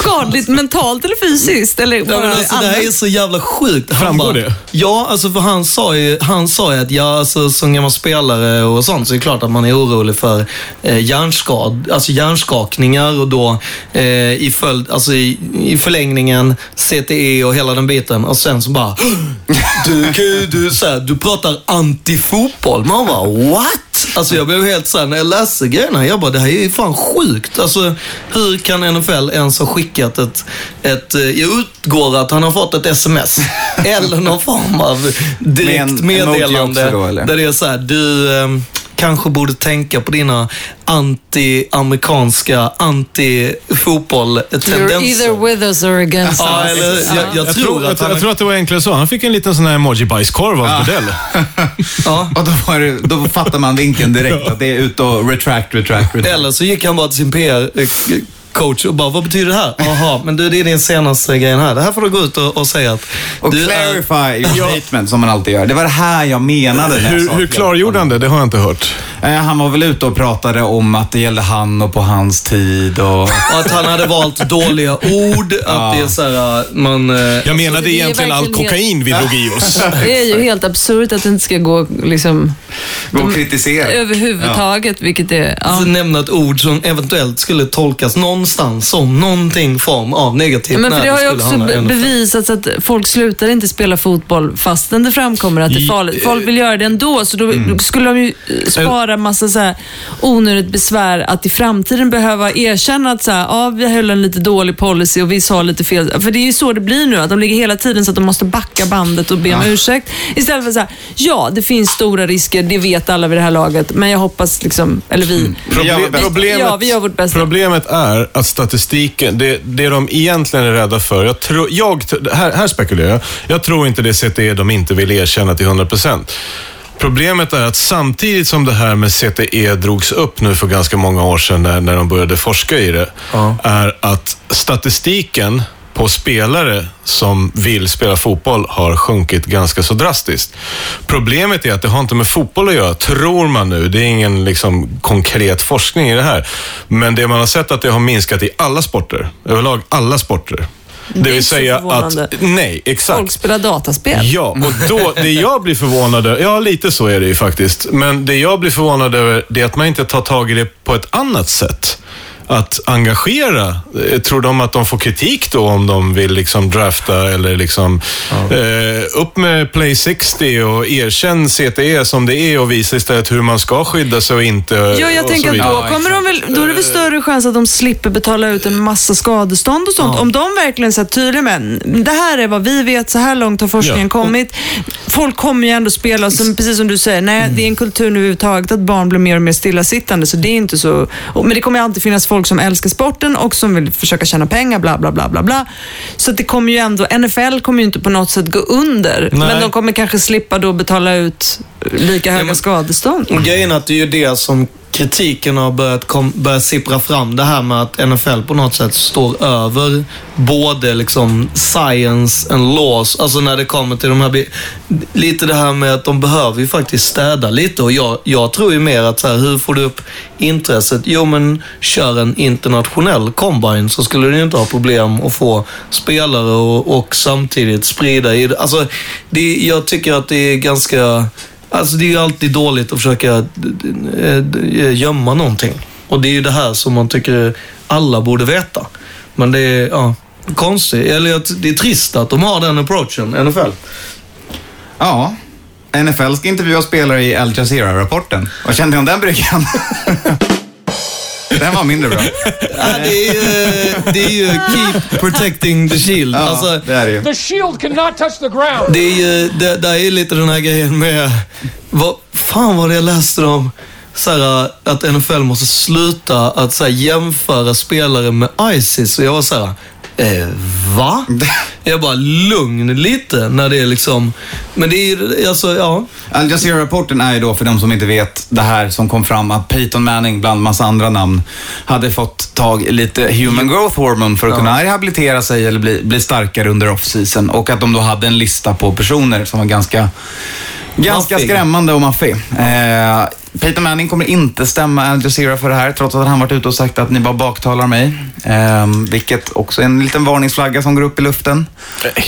Skadligt mentalt eller fysiskt? Eller Ja, bara men alltså, det här är så jävla sjukt. Han Framgår bara- det? Ja, alltså för han sa ju, han sa ju att ja, alltså, som gammal spelare och sånt så är det klart att man är orolig för eh, hjärnskad, alltså hjärnskakningar och då eh, i, följd, alltså i, i förlängningen CTE och hela den biten. Och sen så bara, <gasps> du, du, du, så här, du pratar anti-fotboll. Man bara, what? Alltså jag blev helt såhär, när jag läste grejerna, jag bara, det här är ju fan sjukt. Alltså hur kan NFL ens ha skickat ett, ett eh, jag utgår att han har fått ett sms <laughs> eller någon form av direkt Med en emoji meddelande. då? Där det är så här, du eh, kanske borde tänka på dina anti-amerikanska, You're anti-fotboll-tendenser. either with us or against Ja, us. eller jag, jag, Jag tror att han... jag tror att det var enklare så. Han fick en liten sån här emoji-bajskorv av Bordell. <laughs> ja. Och då, var det, då fattar man vinkeln direkt att det är ut och retract, retract, retract. Eller så gick han bara till sin PR-coach och bara, vad betyder det här? Jaha, men du, det är din senaste grejen här. Det här får du gå ut och, och säga att Och du är... clarify your statement som man alltid gör. Det var det här jag menade när jag Hur, hur klargjorde han det? Det har jag inte hört. Eh, Han var väl ute och pratade om att det gällde han och på hans tid och... Och att han hade valt dåliga ord, att det är så här, man... eh, Jag menade är egentligen all verkligen kokain vi drog i oss. <laughs> Det är ju helt absurt att det inte ska gå liksom, Gå och kritisera. överhuvudtaget, vilket är... Ja. Alltså, nämna ett ord som eventuellt skulle tolkas någonstans som någonting form av negativt. Ja, men för det har ju också bevisats att folk slutar inte spela fotboll fastän det framkommer att det är farligt. Folk vill göra det ändå, så då, Mm. skulle de ju eh, spara massa så här onödigt besvär att i framtiden behöva erkänna att så här, ja, vi höll en lite dålig policy och vi sa lite fel. För det är ju så det blir nu, att de ligger hela tiden så att de måste backa bandet och be om ursäkt. Istället för så här, ja, det finns stora risker, det vet alla vid det här laget, men jag hoppas liksom, eller vi, Mm. Vi bästa. problemet, Ja, vi gör vårt bästa. Problemet är att statistiken, det, det de egentligen är rädda för, jag tror, jag, här, här spekulerar jag, jag tror inte det CTE de inte vill erkänna till 100%. Problemet är att samtidigt som det här med CTE drogs upp nu för ganska många år sedan när, när de började forska i det, Ja. är att statistiken på spelare som vill spela fotboll har sjunkit ganska så drastiskt. Problemet är att det har inte med fotboll att göra, tror man nu. Det är ingen liksom, konkret forskning i det här. Men det man har sett är att det har minskat i alla sporter. Överlag alla sporter. Det, är vill säga att... Nej, exakt. Folk spelar dataspel. Ja, och då, det jag blir förvånad över, ja lite så är det ju faktiskt, men det jag blir förvånad över det är att man inte tar tag i det på ett annat sätt. Att engagera. Eh, Tror de att de får kritik då om de vill liksom drafta eller liksom eh, upp med Play 60 och erkänn CTE som det är och visa istället hur man ska skydda sig och inte. Ja, jag tänker att då, kommer de väl, då är det väl större chans att de slipper betala ut en massa skadestånd och sånt. Om de verkligen är tydliga med det här är vad vi vet, så här långt har forskningen Ja. kommit. Folk kommer ju ändå spela, som, precis som du säger, nej, det är en kultur nu överhuvudtaget att barn blir mer och mer stillasittande, så det är inte så... Men det kommer alltid finnas folk som älskar sporten och som vill försöka tjäna pengar, bla bla bla bla bla. Så att det kommer ju ändå, NFL kommer ju inte på något sätt gå under, men de kommer kanske slippa då betala ut lika höga men- skadestånd. Och Grejen är att det är ju det som kritiken har börjat, kom, börjat sippra fram. Det här med att NFL på något sätt står över både liksom science and laws. Alltså när det kommer till de här... Lite det här med att de behöver ju faktiskt städa lite. Och jag, jag tror ju mer att så här, hur får du upp intresset? Jo men kör en internationell combine så skulle du inte ha problem att få spelare och, och samtidigt sprida i det. Alltså, det, jag tycker att det är ganska... Alltså det är ju alltid dåligt att försöka eh, eh, eh, gömma någonting. Och det är ju det här som man tycker alla borde veta. Men det är, ja, konstigt. Eller det är trist att de har den approachen, NFL. Ja. NFL ska intervjua spelare i Al Jazeera-rapporten. Vad kände ni om den bryggan? <laughs> den var mindre bra. Ja, det, är, ju- det är ju keep protecting the shield. Ja, Alltså, det är det ju. The shield cannot touch the ground. det är ju, det, det är lite den här grejen med, vad fan var det jag läste om? Så här, att NFL måste sluta att så här, jämföra spelare med ISIS. Och jag var så här, eh, va? <laughs> Jag bara, lugn lite när det är liksom, men det är alltså ja. Al Jazeera-rapporten är ju då, för de som inte vet, det här som kom fram att Peyton Manning, bland massa andra namn, hade fått tag i lite human growth hormone för att kunna rehabilitera sig eller bli, bli starkare under off-season. Och att de då hade en lista på personer som var ganska, ganska Maffig. skrämmande och maffig. Eh, Peyton Manning kommer inte stämma Al Jazeera för det här, trots att han varit ute och sagt att ni bara baktalar mig. Eh, vilket också är en liten varningsflagga som går upp i luften.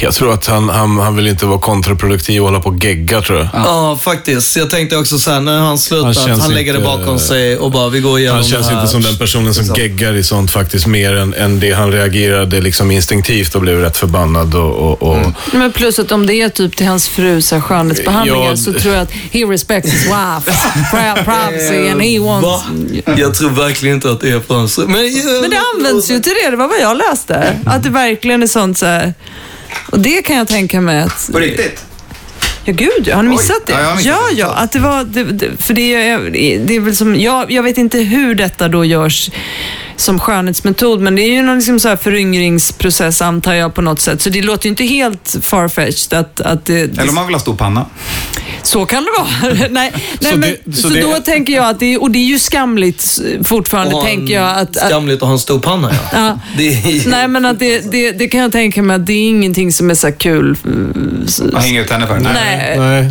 Jag tror att han, han, han vill inte vara kontraproduktiv och hålla på och gegga tror jag. Ja, faktiskt. Jag tänkte också så här, när han slutar, Han han lägger det inte- bakom sig och bara, vi går igenom Han känns det här. inte som den personen som geggar i sånt faktiskt mer än, än det han reagerade liksom instinktivt och blev rätt förbannad och... och, och Men plus att om det är typ till hans fru så här skönhetsbehandlingar Ja, så tror jag att he respects his wife, <laughs> pri- privacy and he wants... Va? Jag tror verkligen inte att det är hans... Men, Men det används ju till det, det var vad jag läste. Att det verkligen är sånt så här. Och det kan jag tänka mig att... På riktigt? Ja, gud. Har ni missat det? Ja, jag har missat ja, det. ja. Att det var... Det, det, för det är, det är väl som... Jag, jag vet inte hur detta då görs som skönhetsmetod, men det är ju någon liksom så här föryngringsprocess antar jag på något sätt. Så det låter ju inte helt farfetched att, att det, Eller om man vill ha stor panna. Så kan det vara. <laughs> nej, nej, Så men, det- så så det- då tänker jag att det är, och det är ju skamligt fortfarande, han- tänker jag. Att, att, Skamligt att ha en stor panna, ja. ja. <laughs> Det är, Nej, men att det, det, det kan jag tänka mig att det är ingenting som är så kul. så- Man hänger ut henne för. Nej. Nej.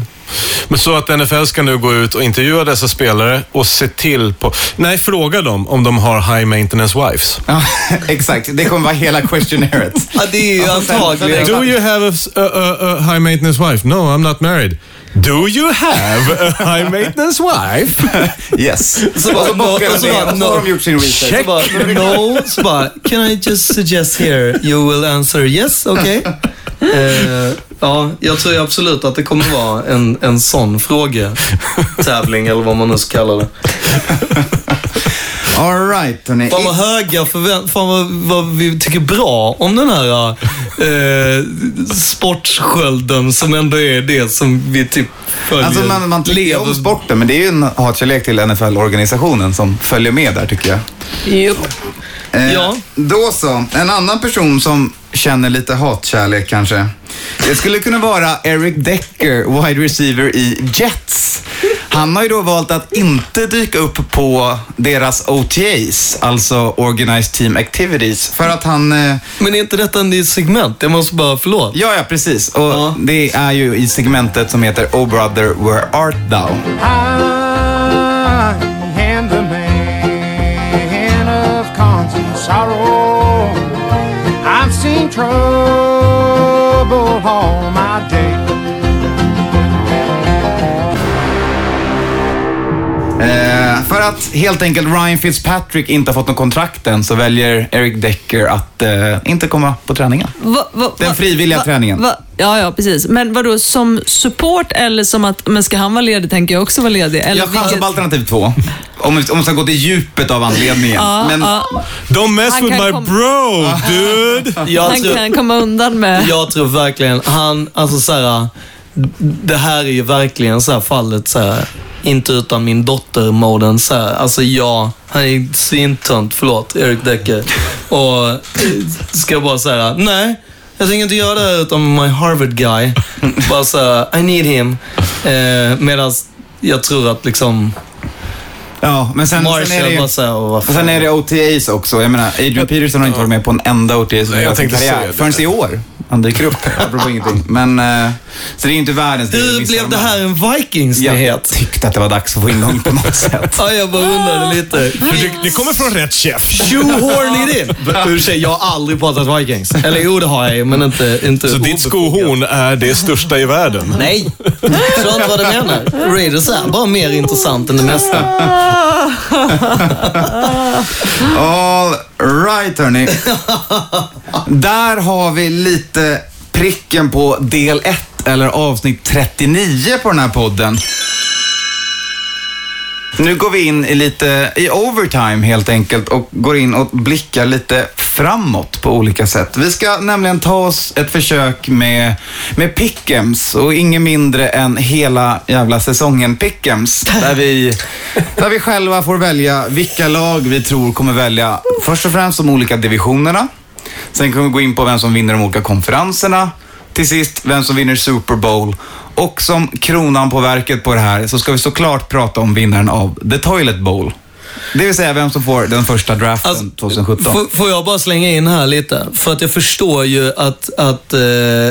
Men så att NFL ska nu gå ut och intervjua dessa spelare och se till på... Nej, fråga dem om de har high maintenance wives. Ja, <laughs> exakt. Det kommer vara hela questionnaret. ja, det är ju antagligen... Do you have a- a- a high maintenance wife? No, I'm not married. Do you have a high <laughs> maintenance wife? <laughs> Yes. Så bara, bockar och så det. bara, så har de no. gjort sin research. Så bara, no. Så bara, can I just suggest here you will answer yes, okay? <laughs> Eh, ja, jag tror absolut att det kommer vara en, en sån frågetävling eller vad man nu ska kalla det. All right, hörni. Fan vad höga förväntningar, fan vad, vad vi tycker bra om den här eh, sportskölden som ändå är det som vi typ följer. Alltså man, man tycker ju om sporten, men det är ju en hatkärlek till NFL-organisationen som följer med där tycker jag. Jupp. Eh, Ja. Då så. En annan person som känner lite hatkärlek kanske. Det skulle kunna vara Eric Decker, wide receiver i Jets. Han har ju då valt att inte dyka upp på deras OTAs, alltså Organized Team Activities, för att han... Eh, Men är inte detta en ny segment? Jag måste bara, förlåt. ja, ja, precis. Och Ja. det är ju i segmentet som heter Oh brother, where art thou? I am the man control. För att helt enkelt Ryan Fitzpatrick inte har fått någon kontrakt än så väljer Eric Decker att eh, inte komma på träningen. Va, va, Den frivilliga va- träningen. Va, ja, ja, precis. Men vadå, som support eller som att, men ska han vara ledig tänker jag också vara ledig? Eller Jag chansar vilket- på alternativ två. Om vi, om vi ska gå till djupet av anledningen. Ja, Men ja. Don't mess Han with my kom- bro, dude! Jag Han tror, kan komma undan med... jag tror verkligen, han, alltså så här, det här är ju verkligen så här fallet så här, inte utan min dotter-moden så här. Alltså ja, han är svintönt, förlåt, Eric Decker. Och ska bara säga, nej, jag tänker inte göra det här utan my Harvard guy. Bara så här, I need him. Eh, Medan jag tror att liksom Ja, men sen, sen är det Marshall ju... fan. sen är det OTAs också. Jag menar, Adrian Peterson har inte varit med på en enda OTA jag hela sin karriär. det. Förrän i år. Han dyker upp, <laughs> apropå ingenting. Men, eh, så det är inte världens missa blev de det här en Jag Vikings-nyhet? tyckte att det var dags att få in honom på något sätt. <laughs> Ja, jag bara undrade lite. Det, det kommer från rätt käft. Shoehorn it in! <laughs> Ursäkta, jag har aldrig pratat Vikings. Eller jo, det har jag ju, men inte... inte Så ditt skohorn är det största i världen? Nej, tror inte vad du menar. Raiders är bara mer intressant än det mesta. All right, hörni. <laughs> Där har vi lite pricken på del 1, eller avsnitt 39 på den här podden. Nu går vi in i lite i overtime helt enkelt och går in och blickar lite framåt på olika sätt. Vi ska nämligen ta oss ett försök med, med Pickems och inget mindre än hela jävla säsongen Pickems. Där vi, där vi själva får välja vilka lag vi tror kommer välja först och främst de olika divisionerna. Sen kommer vi gå in på vem som vinner de olika konferenserna. Till sist, vem som vinner Super Bowl. Och som kronan på verket på det här så ska vi såklart prata om vinnaren av The Toilet Bowl. Det vill säga vem som får den första draften Alltså, 2017. Får, jag bara slänga in här lite? För att jag förstår ju att, att, eh,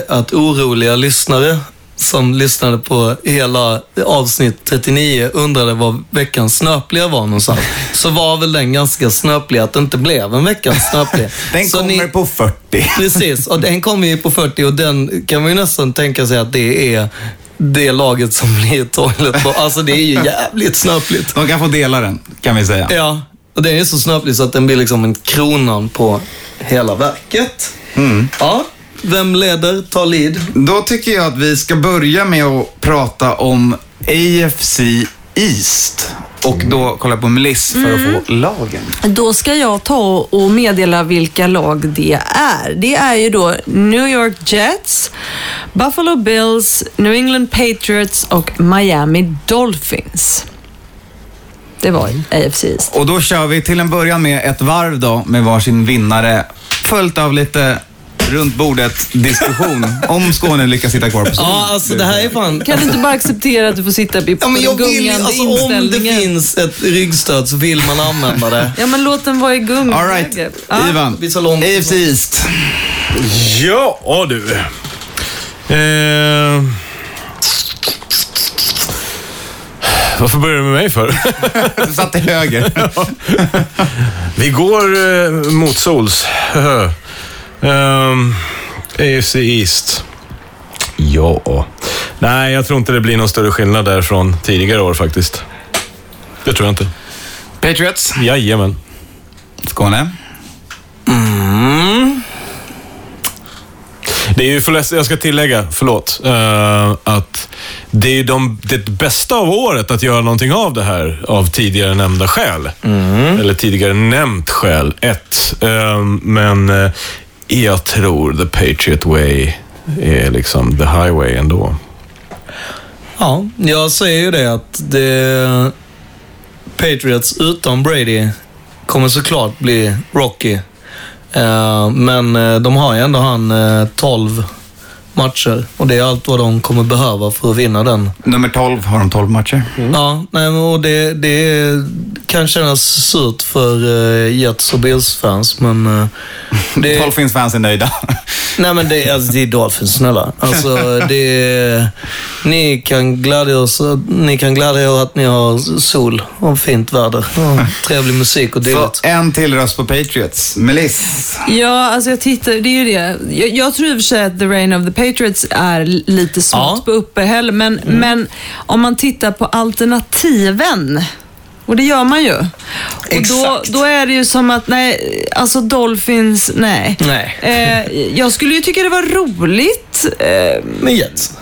att oroliga lyssnare som lyssnade på hela avsnitt 39 undrade var veckans snöpliga var någonstans. Så var väl den ganska snöplig att det inte blev en veckans snöplig. <laughs> Den Så kommer ni- på 40. <laughs> Precis, och den kommer ju på 40 och den kan man ju nästan tänka sig att det är det laget som blir toilet Bowl. Alltså det är ju jävligt snöpligt. De kan få dela den, kan vi säga. Ja, och den är så snöplig så att den blir liksom en kronan på hela verket. Ja, vem leder? Ta lead. Då tycker jag att vi ska börja med att prata om AFC East. Och då kolla på Meliss för att få lagen. Då ska jag ta och meddela vilka lag det är. Det är ju då New York Jets, Buffalo Bills, New England Patriots och Miami Dolphins. Det var AFC East. Och då kör vi till en början med ett varv då med varsin vinnare. Följt av lite runt bordet diskussion om Skåne lyckas sitta kvar på Ja, alltså det här är fan... Kan du inte bara acceptera att du får sitta på Ja, men jag vill alltså om det finns ett ryggstöd så vill man använda det. Ja, men låt den vara i gung. All right, Ja. Ivan. vi är så långt. AFC East. Ja, du. Eh... Varför börjar du med mig för? <laughs> Du satt till höger. <laughs> Vi går eh, mot sols. Um, AFC East. Ja. Nej, jag tror inte det blir någon större skillnad där från tidigare år faktiskt. Det tror jag inte. Patriots. Jajamän. Skåne. Det är ju förresten, jag ska tillägga, förlåt, eh, att det är de, det bästa av året att göra någonting av det här av tidigare nämnda skäl. Eller tidigare nämnt skäl, ett. Eh, men eh, jag tror the Patriot way är liksom the highway ändå. Ja, jag säger ju det att det... Patriots utan Brady kommer såklart bli Rocky. Eh, men eh, de har ju ändå han eh, 12 matcher och det är allt vad de kommer behöva för att vinna den. Nummer 12 har de 12 matcher. Ja, nej, och det, det kan kännas surt för uh, Jets och Bills-fans, men... Uh, det, <laughs> Dolphins-fans är nöjda. <laughs> nej, men det, alltså, det är Dolphins, snälla. Alltså, det, ni, kan glädja oss, ni kan glädja er att ni har sol och fint väder och trevlig musik och Så dylikt. en till röst på Patriots. Meliss. Ja, alltså jag tittar, det är ju det. Jag, jag tror i och för sig att The Reign of the Patriots är lite smått Ja. på uppehäll, men, men om man tittar på alternativen, och det gör man ju. Och då, då är det ju som att, nej, alltså Dolphins, nej. Nej. Eh, jag skulle ju tycka det var roligt. Eh, Med Jets.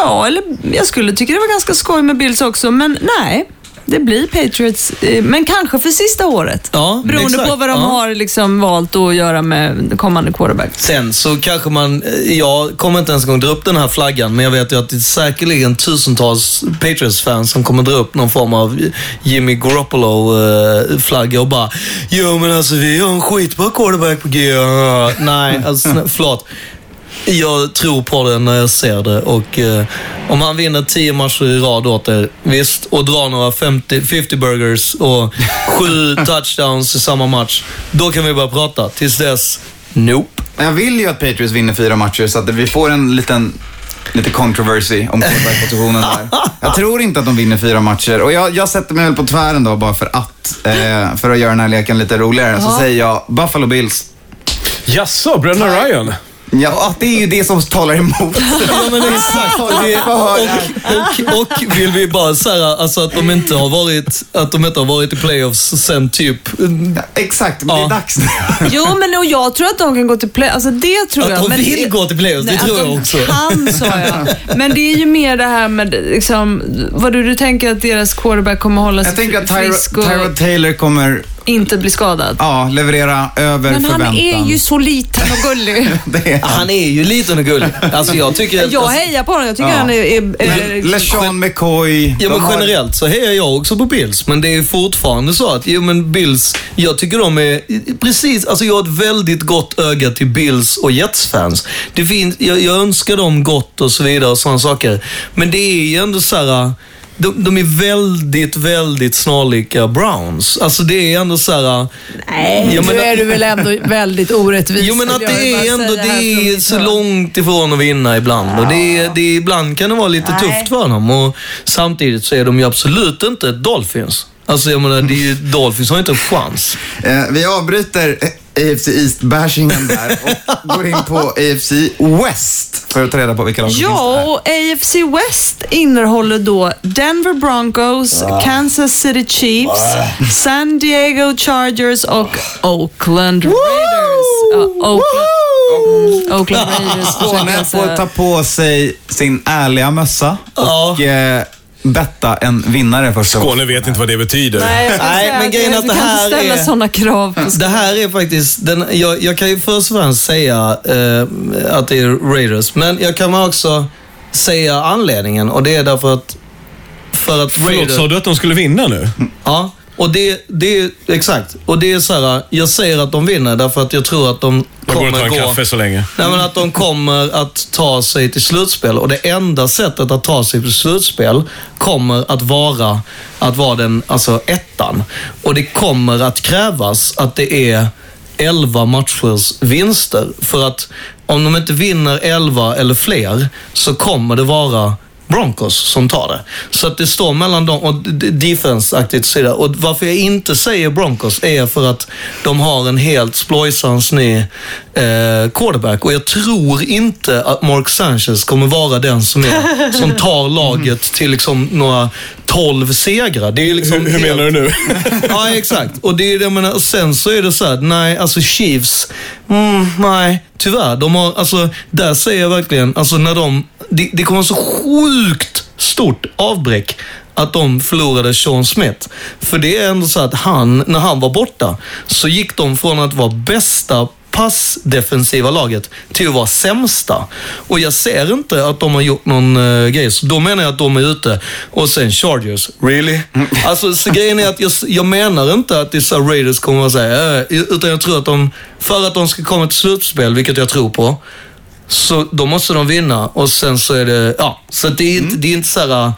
ja, eller jag skulle tycka det var ganska skoj med Bills också, men nej. Det blir Patriots, eh, men kanske för sista året. Ja, Beroende exakt. på vad de Ja. har liksom valt att göra med kommande quarterback. Sen så kanske man, jag kommer inte ens en gång dra upp den här flaggan, men jag vet ju att det är säkerligen tusentals Patriots-fans som kommer dra upp någon form av Jimmy Garoppolo-flagga och bara Jo men alltså vi har en skitbra quarterback på G. Nej, alltså <laughs> förlåt. Jag tror på det när jag ser det och eh, om han vinner 10 matcher i rad åt er, visst, och drar några 50, 50 burgers och <laughs> sju touchdowns i samma match, då kan vi börja prata. Tills dess, nope. Jag vill ju att Patriots vinner fyra matcher så att vi får en liten Lite controversy om quarterback-positionen där. <laughs> Jag tror inte att de vinner fyra matcher och jag, jag sätter mig väl på tvären då bara för att. Eh, för att göra den här leken lite roligare. Så säger jag Buffalo Bills. Jaså, Brendan Ryan? Ja, det är ju det som talar emot. <laughs> Ja men exakt. Det, och, och, och vill vi bara säga alltså att de inte har varit, att de inte har varit i playoffs sen typ... Exakt, det är Ja. dags nu. Jo, men och jag tror att de kan gå till play. Alltså det tror Att jag. de men vill gå till playoffs, det Nej, tror att jag de också. kan, sa jag. <laughs> Men det är ju mer det här med, liksom, vad du, du tänker att deras quarterback kommer hålla sig Jag tänker att frisk Tyro, Tyrod Taylor kommer inte bli skadad. ja, leverera över Men han förväntan. är ju så liten och gullig. <laughs> det är han. Han är ju liten och gullig. Alltså jag tycker... Jag alltså, hejar på honom. Jag tycker Ja. han är... är, är LeSean McCoy. Ja men har- generellt så hejar jag också på Bills, men det är fortfarande så att, jo men Bills, jag tycker de är, precis, alltså jag har ett väldigt gott öga till Bills och Jets-fans. Det finns, jag, jag önskar dem gott och så vidare och sådana saker. Men det är ju ändå så här. De, de är väldigt, väldigt snarlika Browns. Alltså det är ändå så här. Nej, Ja, men- nu är du väl ändå väldigt orättvis. Jo men att det är ändå, det är så långt ifrån att vinna ibland. Och det är, det ibland kan det vara lite Nej. tufft för dem. Och samtidigt så är de ju absolut inte Dolphins. Alltså jag menar, det är ju, <laughs> Dolphins har inte en chans. Eh, vi avbryter AFC East-bashingen där och <laughs> går in på AFC West för att ta reda på vilka lag som finns? Ja, och AFC West innehåller då Denver Broncos, Kansas City Chiefs, San Diego Chargers och Oakland Raiders. Ja, Oakland, Oakland Raiders Skåne jag får ta på sig sin ärliga mössa Ja. och eh, betta en vinnare första gången. Skåne vet inte vad det betyder. Nej, jag ska Nej, säga men grejen är att det kan här inte ställa är- sådana krav på Det här är faktiskt, den, jag, jag kan ju först och främst säga eh, att det är Raiders. Men jag kan också säga anledningen och det är därför att för att Förlåt, Raiders... sa du att de skulle vinna nu? Ja, och det, det är exakt. Och det är så här, jag säger att de vinner därför att jag tror att de Jag går och tar kommer en gå... kaffe så länge. Nej, men att de kommer att ta sig till slutspel och det enda sättet att ta sig till slutspel kommer att vara att vara den, alltså ettan. Och det kommer att krävas att det är 11 matchers vinster. För att om de inte vinner 11 eller fler så kommer det vara Broncos som tar det. Så att det står mellan dem och defense-aktigt sida. Och varför jag inte säger Broncos är för att de har en helt splojsans ny eh, quarterback. Och jag tror inte att Mark Sanchez kommer vara den som, är, <laughs> som tar laget till liksom några 12 segrar. Det är liksom Hur, hur menar du nu? <laughs> Ja, exakt. Och det är jag menar. Sen så är det så här, nej, alltså Chiefs, mm, nej, tyvärr. De har, alltså, där säger jag verkligen, alltså när de, det, det kommer så sjukt stort avbräck att de förlorade Sean Smith. För det är ändå så att han, när han var borta, så gick de från att vara bästa passdefensiva laget till att vara sämsta. Och jag ser inte att de har gjort någon uh, grej, så då menar jag att de är ute. Och sen Chargers, really? Alltså, så grejen är att jag, jag menar inte att dessa Raiders kommer att säga, äh, utan jag tror att de, för att de ska komma till slutspel, vilket jag tror på, så då måste de vinna och sen så är det, ja, så det är inte, det är inte så här,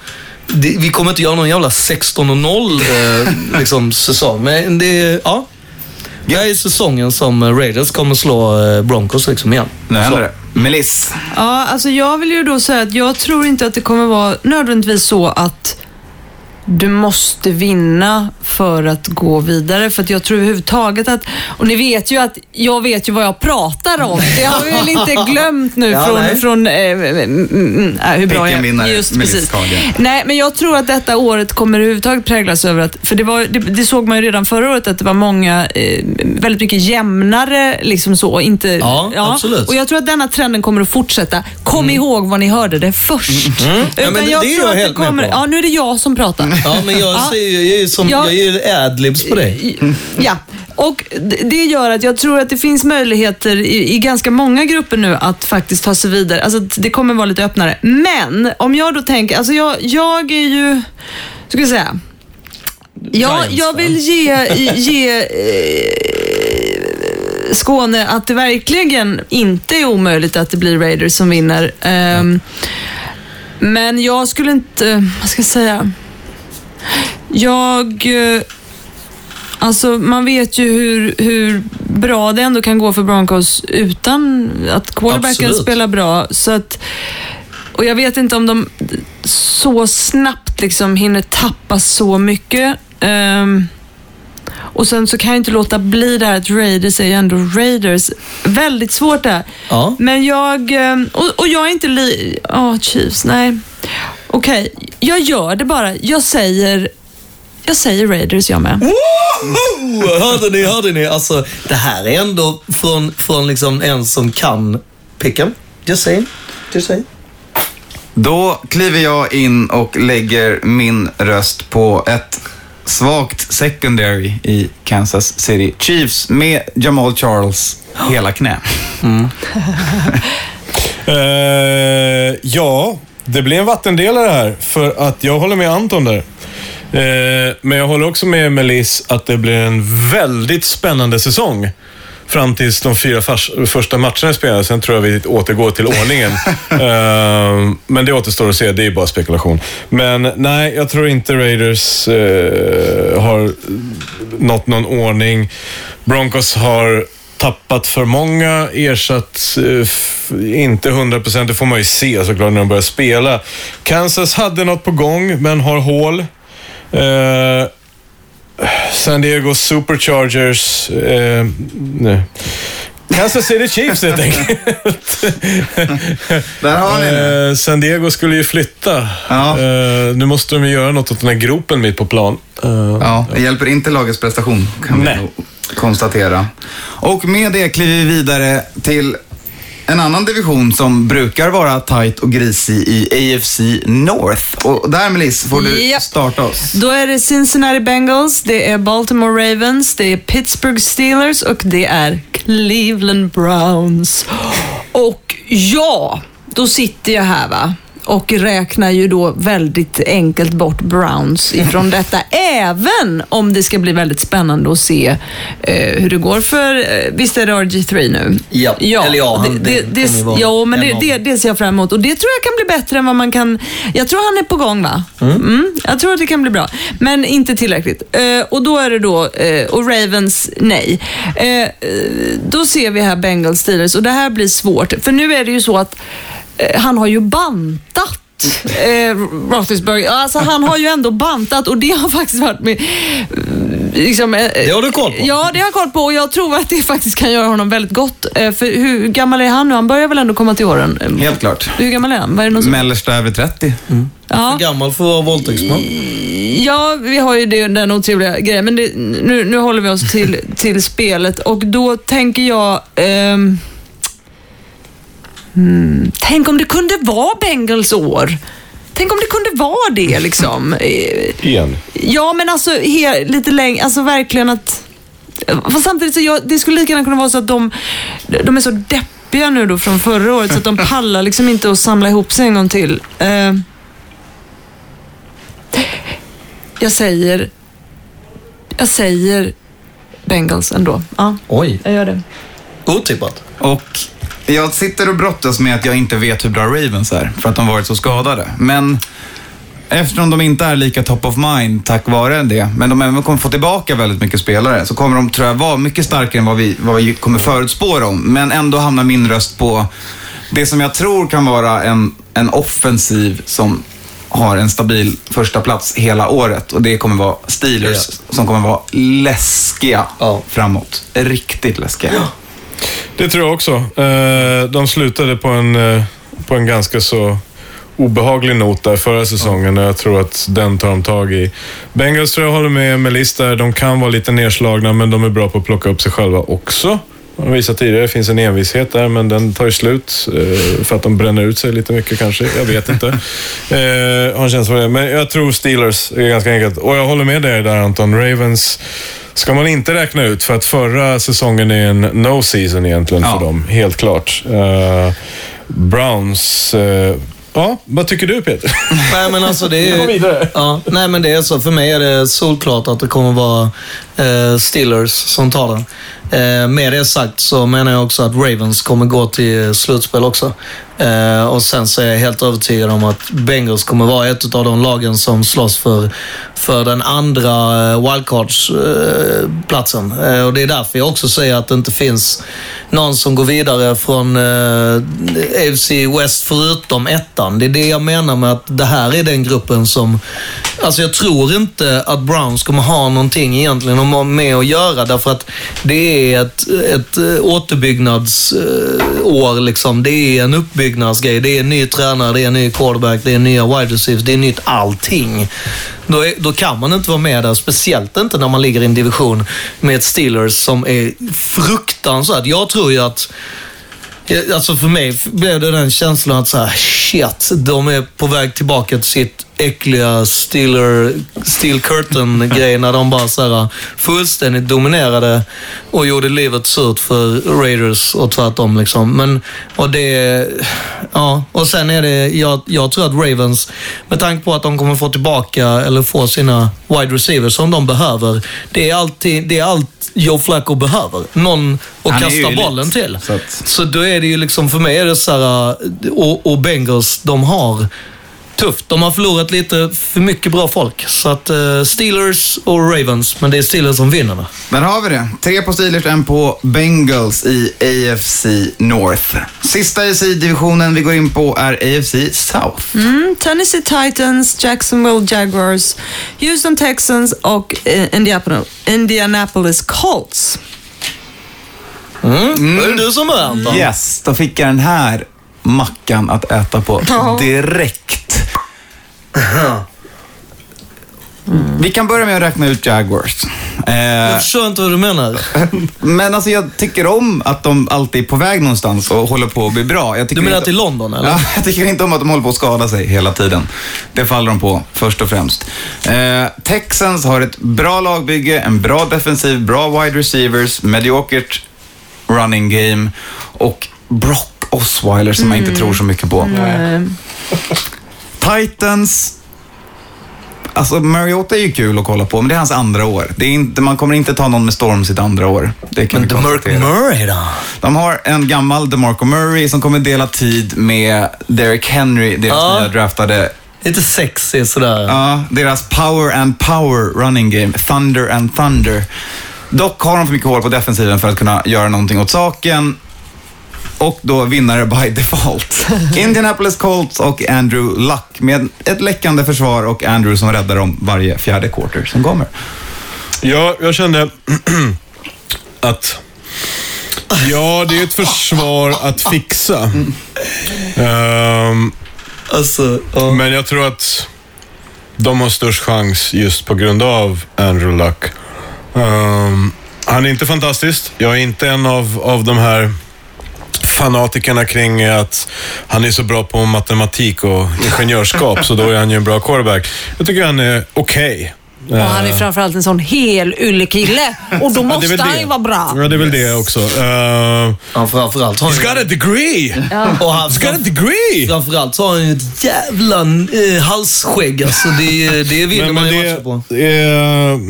det, vi kommer inte göra någon jävla 16-0 eh, <laughs> liksom, säsong. Men det är, ja. Det här är säsongen som Raiders kommer slå eh, Broncos liksom igen. Nu händer Så. det. Meliss. Ja, alltså jag vill ju då säga att jag tror inte att det kommer vara nödvändigtvis så att du måste vinna för att gå vidare. För att jag tror överhuvudtaget att, och ni vet ju att jag vet ju vad jag pratar om. Det har vi väl inte glömt nu <laughs> Ja, från, nej. från mm, mm, äh, hur bra jag? Just precis. Nej, men jag tror att detta året kommer överhuvudtaget präglas över att, för det, var, det, det såg man ju redan förra året att det var många, eh, väldigt mycket jämnare liksom så. Inte, Ja, absolut. Och jag tror att denna trenden kommer att fortsätta. Kom ihåg var ni hörde det först. Mm. Ja, men det- det är jag tror att helt med kommer, på. Ja, nu är det jag som pratar. Ja, men jag, Ja. ser ju, jag är ju som, Ja. jag är ju adlibs på dig. Ja, och det- gör att jag tror att det finns möjligheter i, i ganska många grupper nu att faktiskt ta sig vidare. Alltså det kommer vara lite öppnare. Men om jag då tänker, alltså jag, jag är ju, ska jag säga, jag, jag vill ge, ge eh, Skåne att det verkligen inte är omöjligt att det blir Raiders som vinner. Ehm, men jag skulle inte, vad ska jag säga, jag... eh, Alltså man vet ju hur, hur bra det ändå kan gå för Broncos utan att quarterbacken Absolut. spelar bra. Så att, och jag vet inte om de så snabbt liksom hinner tappa så mycket. Ehm, och sen så kan jag inte låta bli det här att Raiders är ju ändå Raiders. Väldigt svårt det här. Ja. Men jag... ehm, Och, och jag är inte li... Ja, Chiefs, nej. Okej, jag gör det bara. Jag säger... Jag säger Raiders jag med. Woho! Hörde ni, hörde ni? Alltså, det här är ändå från, från liksom en som kan picken. Just saying. Just saying. Då kliver jag in och lägger min röst på ett svagt secondary i Kansas City Chiefs med Jamal Charles hela knä. <laughs> Eh, ja, det blir en vattendelare här. För att jag håller med Anton där. Eh, men jag håller också med Melis att det blir en väldigt spännande säsong. Fram tills de fyra fars, första matcherna spelas. Sen tror jag vi återgår till ordningen. <laughs> Eh, men det återstår att se. Det är bara spekulation. Men nej, jag tror inte Raiders eh, har nått någon ordning. Broncos har tappat för många, ersatt eh, inte 100%, det får man ju se såklart när de börjar spela. Kansas hade något på gång, men har hål. Eh, San Diego Superchargers... Eh, nej. Kansas City Chiefs helt enkelt. Där har ni det. Eh, San Diego skulle ju flytta. Ja. Eh, nu måste de ju göra något åt den här gropen mitt på plan. Eh, Ja, det hjälper inte lagets prestation kan vi Nej. nog konstatera. Och med det kliver vi vidare till en annan division som brukar vara tight och grisig i AFC North. Och där Melis får du Japp. starta oss. Då är det Cincinnati Bengals, det är Baltimore Ravens, det är Pittsburgh Steelers och det är Cleveland Browns. <gasps> Och ja, då sitter jag här va och räknar ju då väldigt enkelt bort Browns ifrån <laughs> detta. Även om det ska bli väldigt spännande att se eh, hur det går för, eh, visst är det RG3 nu? Ja, eller ja, han- det, det, det det, ja, men en det, det, det ser jag fram emot och det tror jag kan bli bättre än vad man kan... Jag tror han är på gång va? Mm. jag tror att det kan bli bra, men inte tillräckligt. Eh, och då är det då, eh, och Ravens nej. Eh, då ser vi här Bengals Steelers och det här blir svårt, för nu är det ju så att han har ju bantat eh, Roethlisberger. Alltså han har ju ändå bantat och det har faktiskt varit med... eh, Liksom, eh, Det har du koll på. Ja, det har jag koll på och jag tror att det faktiskt kan göra honom väldigt gott. Eh, För hur gammal är han nu? Han börjar väl ändå komma till åren? Eh, Helt klart. Hur gammal är han? Vad är det någon som... Mellersta över 30. Ja. För gammal för att vara våldtäktsman. Ja, vi har ju det, den otrevliga grejen, men det, nu, nu håller vi oss till, till spelet och då tänker jag... ehm, hmm, tänk om det kunde vara Bengals år. Tänk om det kunde vara det liksom. <laughs> Igen. Ja, men alltså he, lite längre, alltså verkligen att... Fast samtidigt så jag, det skulle lika gärna kunna vara så att de, de är så deppiga nu då från förra året så att de <laughs> pallar liksom inte att samla ihop sig en gång till. Eh, jag säger, jag säger Bengals ändå. Ja, Oj, jag gör det. otippat. Och jag sitter och brottas med att jag inte vet hur bra Ravens är, för att de varit så skadade. Men eftersom de inte är lika top of mind tack vare det, men de även kommer få tillbaka väldigt mycket spelare, så kommer de, tror jag, vara mycket starkare än vad vi, vad vi kommer förutspå dem. Men ändå hamnar min röst på det som jag tror kan vara en, en offensiv som har en stabil första plats hela året och det kommer vara Steelers som kommer vara läskiga Ja. framåt. Riktigt läskiga. <gasps> <gasps> Det tror jag också. Eh, De slutade på en, eh, på en ganska så obehaglig not där förra säsongen och jag tror att den tar de tag i. Bengals tror jag håller med Melis där. De kan vara lite nedslagna men de är bra på att plocka upp sig själva också. De visat tidigare, det finns en envishet där men den tar ju slut eh, för att de bränner ut sig lite mycket kanske. Jag vet inte. <laughs> Eh, har en känsla för det. Men jag tror Steelers är ganska enkelt. Och jag håller med dig där Anton. Ravens ska man inte räkna ut för att förra säsongen är en no season egentligen Ja. för dem. Helt klart. Eh, Browns... eh, ja, vad tycker du Peter? Nej men alltså det är... Ja, nej men det är så. För mig är det solklart att det kommer vara Eh, Steelers som tar den. Eh, med det sagt så menar jag också att Ravens kommer gå till slutspel också. Eh, och sen så är jag helt övertygad om att Bengals kommer vara ett av de lagen som slåss för, för den andra eh, wildcards-platsen. Eh, eh, och det är därför jag också säger att det inte finns någon som går vidare från eh, AFC West förutom ettan. Det är det jag menar med att det här är den gruppen som... Alltså jag tror inte att Browns kommer ha någonting egentligen att med att göra därför att det är ett, ett eh, återbyggnadsår. Liksom. Det är en uppbyggnadsgrej. Det är en ny tränare, det är en ny quarterback, det är nya wide receivers, det är nytt allting. Då, är, då kan man inte vara med där, speciellt inte när man ligger i en division med ett Steelers som är fruktansvärt. Jag tror ju att Alltså för mig blev det den känslan att så här, shit, de är på väg tillbaka till sitt äckliga Steeler, Steel Curtain-grej när de bara så här, fullständigt dominerade och gjorde livet surt för Raiders och tvärtom. Liksom. Men, och det, ja, och sen är det, jag, jag tror att Ravens, med tanke på att de kommer få tillbaka eller få sina wide receivers som de behöver, det är, alltid, det är allt Joe Flacco behöver. Någon att Han kasta bollen till. så att- Så då är det ju liksom, för mig är det så här, och, och Bengals, de har tufft. De har förlorat lite för mycket bra folk. Så att eh, Steelers och Ravens, men det är Steelers som vinner. va? Där har vi det. Tre på Steelers, en på Bengals i AFC North. Sista AFC-divisionen vi går in på är AFC South. Mm, Tennessee Titans, Jacksonville Jaguars, Houston Texans och eh, Indianapolis, Colts. Mm. Var det du som började Anton? Yes, då fick jag den här mackan att äta på Ja. direkt. Vi kan börja med att räkna ut Jaguars. Eh, Jag förstår inte vad du menar. men alltså jag tycker om att de alltid är på väg någonstans och håller på att bli bra. Jag tycker Du menar inte- till London, eller? Ja, jag tycker inte om att de håller på att skada sig hela tiden. Det faller de på först och främst. Eh, Texans har ett bra lagbygge, en bra defensiv, bra wide receivers, mediokert running game och Brock Osweiler som jag inte tror så mycket på. Eh, Titans, alltså Mariota är ju kul att kolla på, men det är hans andra år. Det är inte, man kommer inte ta någon med storm sitt andra år. Det kan Men vi DeMarc konstatera. Murray då? De har en gammal DeMarco Murray som kommer dela tid med Derek Henry, deras Ja. nya draftade Lite sexy sådär. Ja, deras power and power running game, thunder and thunder. Dock har de för mycket hål på defensiven för att kunna göra någonting åt saken. Och då vinnare by default. <laughs> Indianapolis Colts och Andrew Luck med ett läckande försvar och Andrew som räddar dem varje fjärde quarter som kommer. Ja, jag kände <clears throat> att... Ja, det är ett försvar att fixa. Ehm, Alltså, ja. men jag tror att de har störst chans just på grund av Andrew Luck. Ehm, han är inte fantastisk. Jag är inte en av, av de här fanatikerna kring att han är så bra på matematik och ingenjörskap, så då är han ju en bra quarterback. Jag tycker han är okej. Och han är framförallt en sån hel yllekille. Och då det måste väl han det. ju vara bra. Ja, det är väl det också. Uh, Han framförallt har he's got a degree! och han, He's got a degree! framförallt har han ju ett jävla eh, halsskägg. Alltså det, det vinner Men, man men ju det, matcher på. är,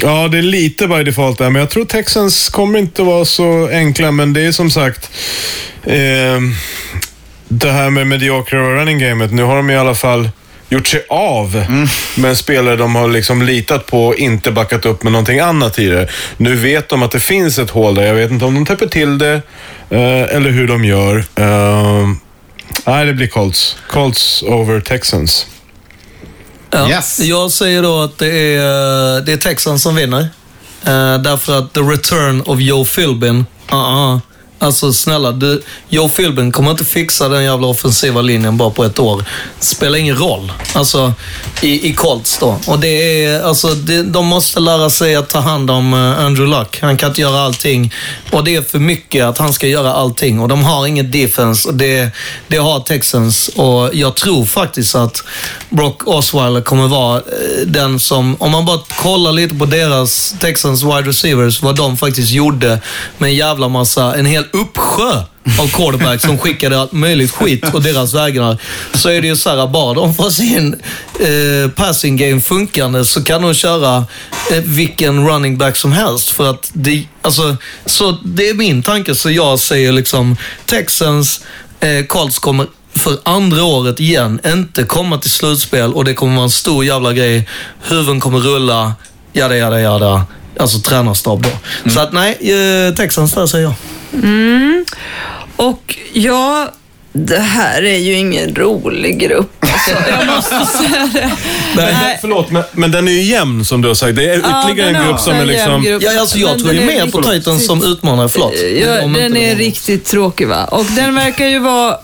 ja, det är lite by default där, men jag tror Texans kommer inte vara så enkla, men det är som sagt eh, det här med mediokra running gamet. Nu har de i alla fall gjort sig av med en spelare de har liksom litat på och inte backat upp med någonting annat tidigare. Nu vet de att det finns ett hål där. Jag vet inte om de täpper till det eh, eller hur de gör. Eh, nej, det blir Colts. Colts over Texans. Ja. Yes. Jag säger då att det är, det är Texans som vinner. Eh, därför att the return of Joe Philbin, uh-uh. Alltså snälla, du, Joe Philbin kommer inte fixa den jävla offensiva linjen bara på ett år. Spelar ingen roll. Alltså, i, i Colts då. Och det är, alltså, det, de måste lära sig att ta hand om eh, Andrew Luck. Han kan inte göra allting. Och det är för mycket att han ska göra allting. Och de har inget defense. Och det, det har Texans. Och jag tror faktiskt att Brock Osweiler kommer vara eh, den som, om man bara kollar lite på deras Texans wide receivers, vad de faktiskt gjorde med en jävla massa, en hel uppsjö av quarterbacks som skickade allt möjligt skit och deras vägnar. Så är det ju så här, bara de får sin eh, passing game funkande så kan de köra eh, vilken running back som helst. För att det, alltså, så det är min tanke, så jag säger liksom Texans, eh, Colts kommer för andra året igen inte komma till slutspel och det kommer vara en stor jävla grej. Huvuden kommer rulla, jada, jada, jada. Alltså tränarstab då. Så att nej, eh, Texans där säger jag. Och ja, det här är ju ingen rolig grupp. Alltså, jag måste säga det. Nej, förlåt, men, men den är ju jämn som du har sagt. Det är Ja, ytterligare den en grupp som är liksom... grupp. Ja, alltså jag Men tror ju mer på Titans som utmanare. Förlåt. Ja, den är riktigt tråkig va? Och den verkar ju vara...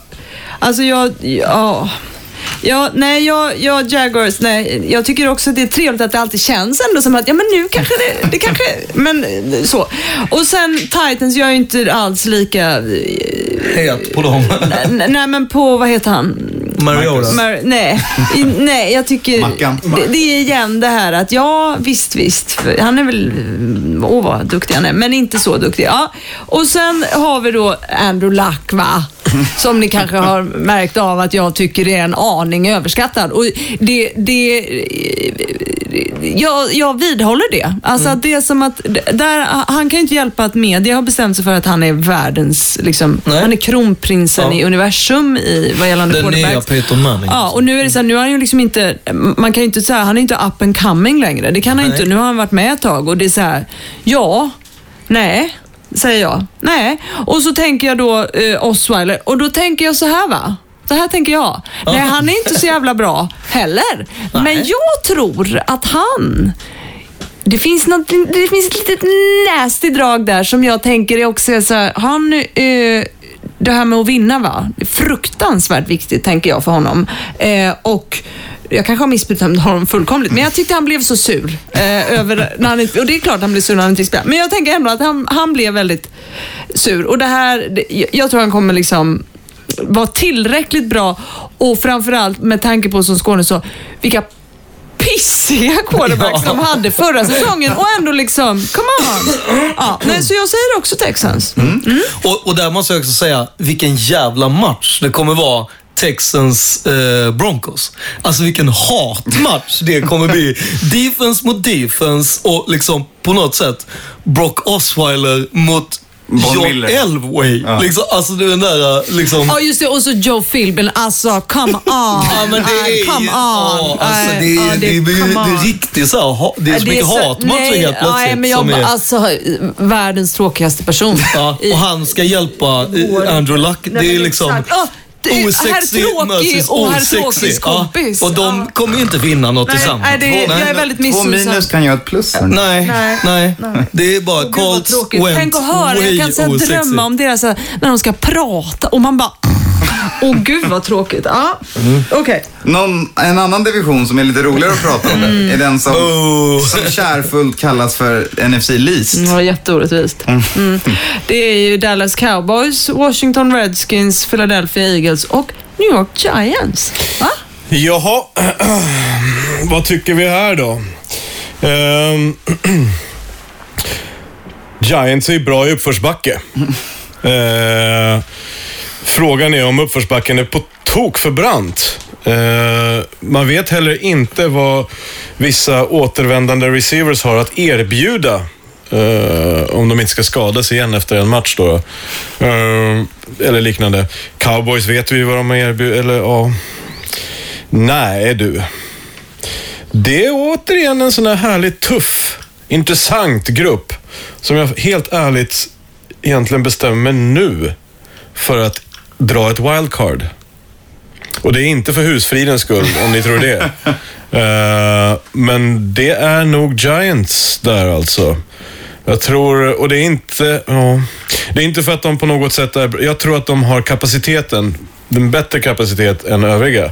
Alltså jag... Ja... Ja, nej, jag, jag Jaguars, nej. Jag tycker också att det är trevligt att det alltid känns ändå som att, ja men nu kanske det, det kanske, men så. Och sen Titans, jag är inte alls lika, eh, Het på dem. nej, nej men på, vad heter han? Mariota. Mar- nej, nej, jag tycker... Mackan. Det, det är igen det här att ja, visst, visst. Han är väl... Åh, vad duktig han är. Men inte så duktig. Ja. Och sen har vi då Andrew Luck, va? <laughs> Som ni kanske har märkt av att jag tycker är en aning överskattad. Och det... det jag, jag vidhåller det. Alltså att det är som att, där, han kan ju inte hjälpa att media har bestämt sig för att han är världens, liksom, Nej. han är kronprinsen Ja. i universum i vad gällande Den nya. Peyton Manning. Ja, och nu är det så här, nu är han ju liksom inte, man kan ju inte säga, han är inte up and coming längre. Det kan han Nej. inte. Nu har han varit med ett tag och det är så här, ja, nej, säger jag. Nej. Och så tänker jag då eh, Osweiler och då tänker jag så här va. Så här tänker jag. Nej, han är inte så jävla bra heller. Men jag tror att han det finns, något, det finns ett litet nasty drag där som jag tänker också är så här, han, eh, det här med att vinna va, fruktansvärt viktigt tänker jag för honom. Eh, och jag kanske har missbedömt honom fullkomligt, men jag tyckte han blev så sur. Eh, över när han, och det är klart han blev sur när han inte fick spela. Men jag tänker ändå att han, han blev väldigt sur. Och det här, det, jag- tror han kommer liksom vara tillräckligt bra och framförallt med tanke på som Skåne så, vilka pissiga quarterbacks Ja. de hade förra säsongen och ändå liksom, come on. Ja, nej, så jag säger också Texans. Och, och där måste jag också säga, vilken jävla match det kommer vara Texans eh, Broncos. Alltså vilken hatmatch det kommer bli. <laughs> defense mot defense och liksom på något sätt Brock Osweiler mot John Miller. Elway. Ja. Liksom, alltså det är den där eh, liksom... Ja, just det. Och så Joe Philbin. Alltså, come on. <laughs> Ja, men det är come on. Ja, alltså, det, är, ja, det, är, det, är, riktigt så här, det är så Ja, mycket så- hatmatcher nej, helt plötsligt. Nej, men jag, är, alltså, världens tråkigaste person. ja, och han ska hjälpa eh, Andrew Luck. Det är liksom... exakt. Ja, det är Osexig herr tråkig och herr kompis. Ja, och de Ja. kommer ju inte vinna något Nej, tillsammans. nej, det är- jag är väldigt Två missunnsam. minus kan göra ett plus. här. Nej, Nej. nej, Det är bara Colts tråkigt. went Tänk att höra, way jag kan så här osexy. drömma om deras, när de ska prata och man bara... Åh gud vad tråkigt. Ja, okej. Någon, en annan division som är lite roligare att prata om är den som, som kärfullt kallas för NFC Least. Det var jätteorättvist. Mm. Det är ju Dallas Cowboys, Washington Redskins, Philadelphia Eagles och New York Giants. Va? Jaha, <clears throat> vad tycker vi här då? Ehm, <clears throat> Giants är ju bra i uppförsbacke. <laughs> Eh, frågan är om uppförsbacken är på tok för brant. Uh, man vet heller inte vad vissa återvändande receivers har att erbjuda. Uh, om de inte ska skadas igen efter en match då. Uh, eller liknande. Cowboys vet vi vad de har erbjudit. Eller ja. Nej du. Det är återigen en sån här härligt tuff, intressant grupp som jag helt ärligt egentligen bestämmer mig nu för att dra ett wildcard. Och det är inte för husfridens skull, om ni tror det. <laughs> Eh, men det är nog Giants där alltså. Jag tror, och det är inte, ja, det är inte för att de på något sätt är, jag tror att de har kapaciteten, en bättre kapacitet än övriga.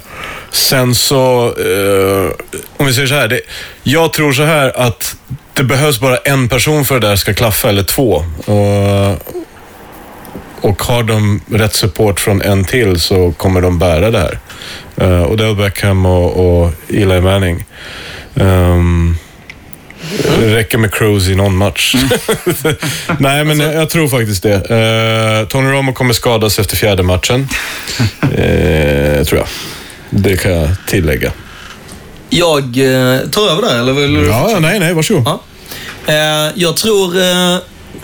Sen så, eh, om vi säger så här, det, jag tror så här att det behövs bara en person för det där ska klaffa, eller två. Och, och har de rätt support från en till så kommer de bära det här. Uh, Odell Beckham och, och Eli Manning. Um, det räcker med Cruz i någon match. <laughs> Nej, men jag, jag tror faktiskt det. Uh, Tony Romo kommer skadas efter fjärde matchen. Uh, <laughs> tror jag. Det kan jag tillägga. Jag eh, tar över där, eller vill du? Ja, nej, nej, varsågod. Ja. Jag tror...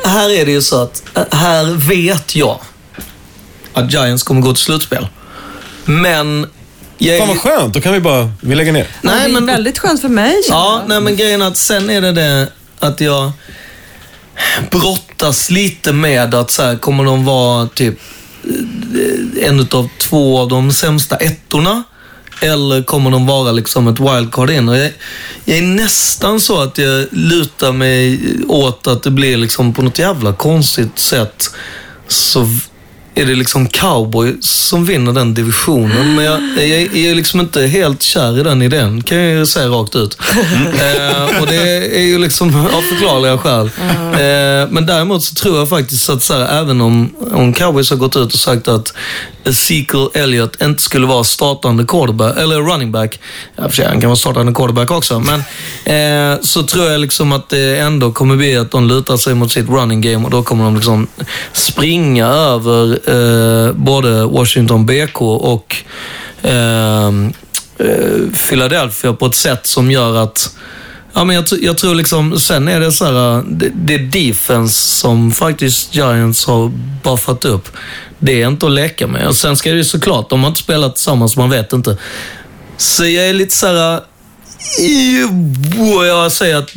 Här är det ju så att eh, här vet jag att Giants kommer gå till slutspel. Men... Jag, Fan vad skönt, då kan vi bara, vi lägger ner. Nej, det är men- väldigt skönt för mig. Ja, nej men grejen är att sen är det det att jag brottas lite med att så här, kommer de vara typ eh, en av två av de sämsta ettorna? Eller kommer de vara liksom ett wildcard in? Och jag, jag är nästan så att jag lutar mig åt att det blir liksom på något jävla konstigt sätt så är det liksom cowboy som vinner den divisionen. Men jag, jag, jag är liksom inte helt kär i den idén, kan jag ju säga rakt ut. eh, och det är ju liksom av förklarliga skäl. Eh, men däremot så tror jag faktiskt att så här, även om, om cowboys har gått ut och sagt att Ezekiel Elliott inte skulle vara startande quarterback, eller running back. Ja, för sig, han kan vara startande quarterback också. Men <laughs> eh, så tror jag liksom att det ändå kommer bli att de lutar sig mot sitt running game och då kommer de liksom springa över eh, både Washington BK och eh, eh, Philadelphia på ett sätt som gör att Ja, men jag, jag tror liksom, sen är det så här, det, det är defense som faktiskt Giants har buffat upp. Det är inte att leka med. Och sen ska det ju såklart, de har inte spelat tillsammans, man vet inte. Så jag är lite så här, jag säger att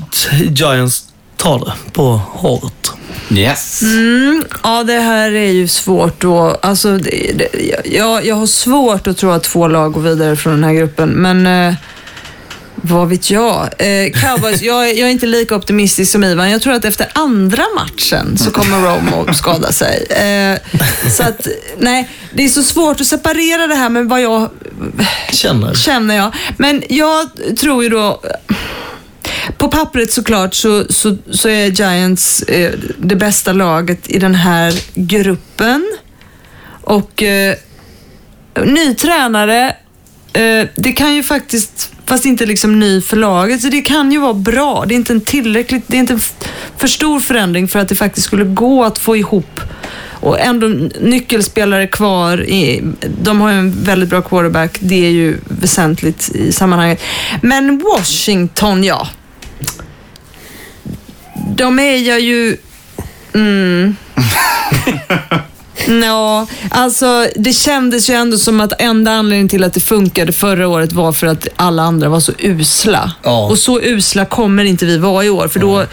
Giants tar det på håret. Yes. Ja, det här är ju svårt då. Alltså, det, det, jag, jag har svårt att tro att två lag går vidare från den här gruppen, men eh, vad vet jag? Eh, Cowboys, jag, är- jag är inte lika optimistisk som Ivan. Jag tror att efter andra matchen så kommer Romo skada sig. Eh, så att, nej, det är så svårt att separera det här med vad jag Känner. känner jag. Men jag tror ju då... På pappret såklart så, så, så är Giants eh, det bästa laget i den här gruppen. Och eh, ny tränare, eh, det kan ju faktiskt, fast inte liksom ny för laget, så det kan ju vara bra. Det är inte en tillräckligt, det är inte en för stor förändring för att det faktiskt skulle gå att få ihop och ändå nyckelspelare kvar. I, de har ju en väldigt bra quarterback. Det är ju väsentligt i sammanhanget. Men Washington, ja. De är jag ju... Mm. <laughs> Ja, alltså det kändes ju ändå som att enda anledningen till att det funkade förra året var för att alla andra var så usla. Ja. Och så usla kommer inte vi vara i år, för då,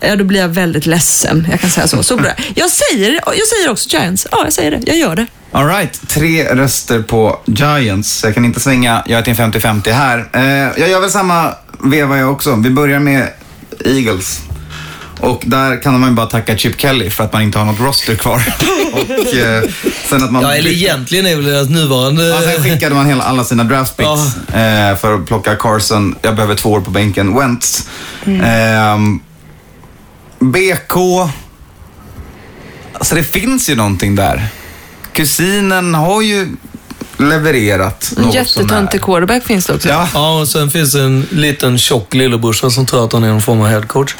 ja, då blir jag väldigt ledsen. Jag kan säga så. så bra. Jag, säger, jag säger också Giants. Ja, jag säger det. Jag gör det. All right, tre röster på Giants. Jag kan inte svänga, jag är till en 50-50 här. Eh, jag gör väl samma veva jag också. Vi börjar med Eagles. Och där kan man ju bara tacka Chip Kelly för att man inte har något roster kvar. <laughs> och eh, sen att man... Ja, eller egentligen är väl deras nuvarande... Ja, sen skickade man hela, alla sina draft picks eh, för att plocka Carson. Jag behöver två år på bänken. Wentz. Ehm, BK. Alltså det finns ju någonting där. Kusinen har ju levererat En jättetöntig quarterback finns det också. Ja, Ja, och sen finns det en liten tjock lillebrorsa som tror att han är någon form av headcoach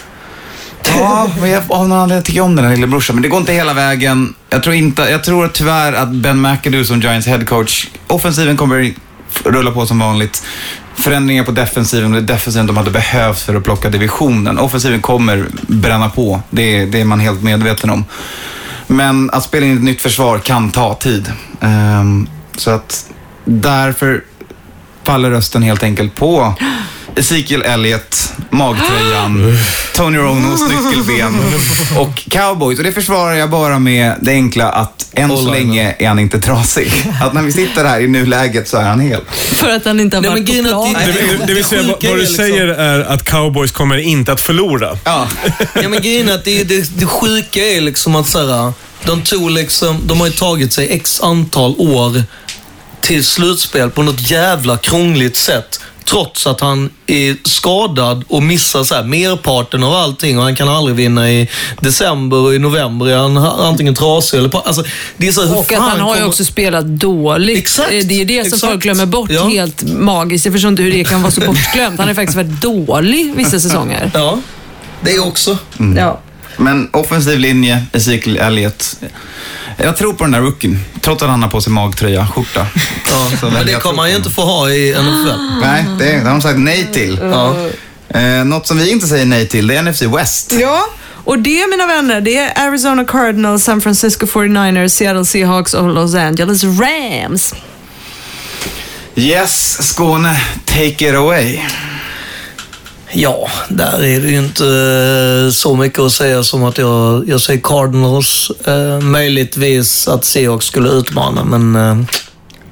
ja men jag, av någon anledning tycker jag om den här lillebrorsan, men det går inte hela vägen. Jag tror, inte, jag tror tyvärr att Ben McAdoo som Giants headcoach, offensiven kommer rulla på som vanligt. Förändringar på defensiven, det är defensiven de hade behövt för att plocka divisionen. Offensiven kommer bränna på, det är, det är man helt medveten om. Men att spela in ett nytt försvar kan ta tid. Um, så att därför faller rösten helt enkelt på Ezekiel Elliott, magtröjan, <gasps> Tony Ronos nyckelben <laughs> och cowboys. Och det försvarar jag bara med det enkla att än så länge är han inte trasig. <laughs> Att när vi sitter här i nuläget så är han hel. För att han inte har Nej, varit men på plan. det- Det, det, det vill säga, vad, du liksom- säger är att cowboys kommer inte att förlora. Ja, Ja men grejen är att det, det, det sjuka är liksom att så här, de tog liksom, de har ju tagit sig x antal år till slutspel på något jävla krångligt sätt. Trots att han är skadad och missar så här merparten av allting och han kan aldrig vinna i december och i november är han antingen trasig eller alltså, det är så här, Och att han har ju kommer- också spelat dåligt. Exakt, det är det som exakt. folk glömmer bort Ja. helt magiskt. Jag förstår inte hur det kan vara så bortglömt. Han har faktiskt varit dålig vissa säsonger. Ja, det också. Ja. Men offensiv linje, Ezekiel Elliott. Jag tror på den där rookien, trots att han har på sig magtröja, skjorta. Ja. Men det kommer han ju inte få ha i NFL. Nej, det, det har de sagt nej till. Ja. Eh, något som vi inte säger nej till, det är NFC West. Ja, och det mina vänner, det är Arizona Cardinals, San Francisco 49ers, Seattle Seahawks och Los Angeles Rams. Yes, Skåne, take it away. Ja, där är det ju inte eh, så mycket att säga som att jag, jag säger Cardinals. Eh, möjligtvis att Seahawks skulle utmana, men eh,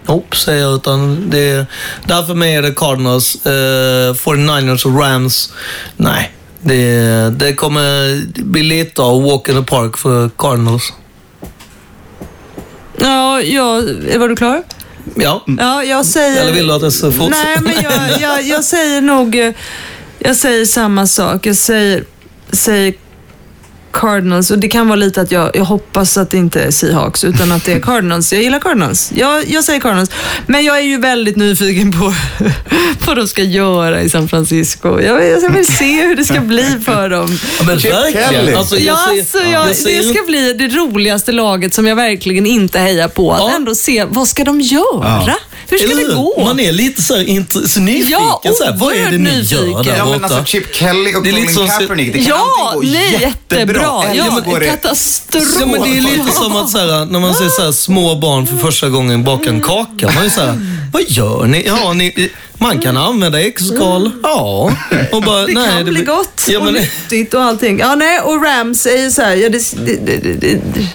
Nope, säger jag. Utan det är, där för mig är det Cardinals, eh, 49ers och Rams. Nej, det, det kommer bli lite av walk in the park för Cardinals. Ja, ja, var du klar? Ja. Ja, jag säger... Eller vill du att jag ska fortsätta? Nej, men jag, jag, jag säger nog... Jag säger samma sak. Jag säger, säger Cardinals och det kan vara lite att jag, jag hoppas att det inte är Seahawks utan att det är <laughs> Cardinals. Jag gillar Cardinals. Jag, jag säger Cardinals. Men jag är ju väldigt nyfiken på <laughs> vad de ska göra i San Francisco. Jag jag vill se hur det ska bli för dem. Ja, men verkligen. Alltså, jag Ja, säger- alltså, jag, det ska bli det roligaste laget som jag verkligen inte hejar på. Att Ja. ändå se, vad ska de göra? Ja. Hur ska Eller det gå? Man är lite så, här, så nyfiken. Ja, så här, vad är det ni nyfiken. gör där Ja, borta? alltså Chip Kelly och Det Colin lite som- Kaepernick, det kan Ja, alltid gå nej, jättebra. Eller Ja, det- katastrof. Ja, men det är lite som att så här, när man ser så här, små barn för första gången baka en kaka. Man är så här, vad gör ni? Ja, ni man kan använda äggskal. Ja. Och bara, Det nej, kan bli blir- gott Ja, och men, nyttigt och allting. Ja, nej, och Rams är ju så här, ja, det, det, det, det, det,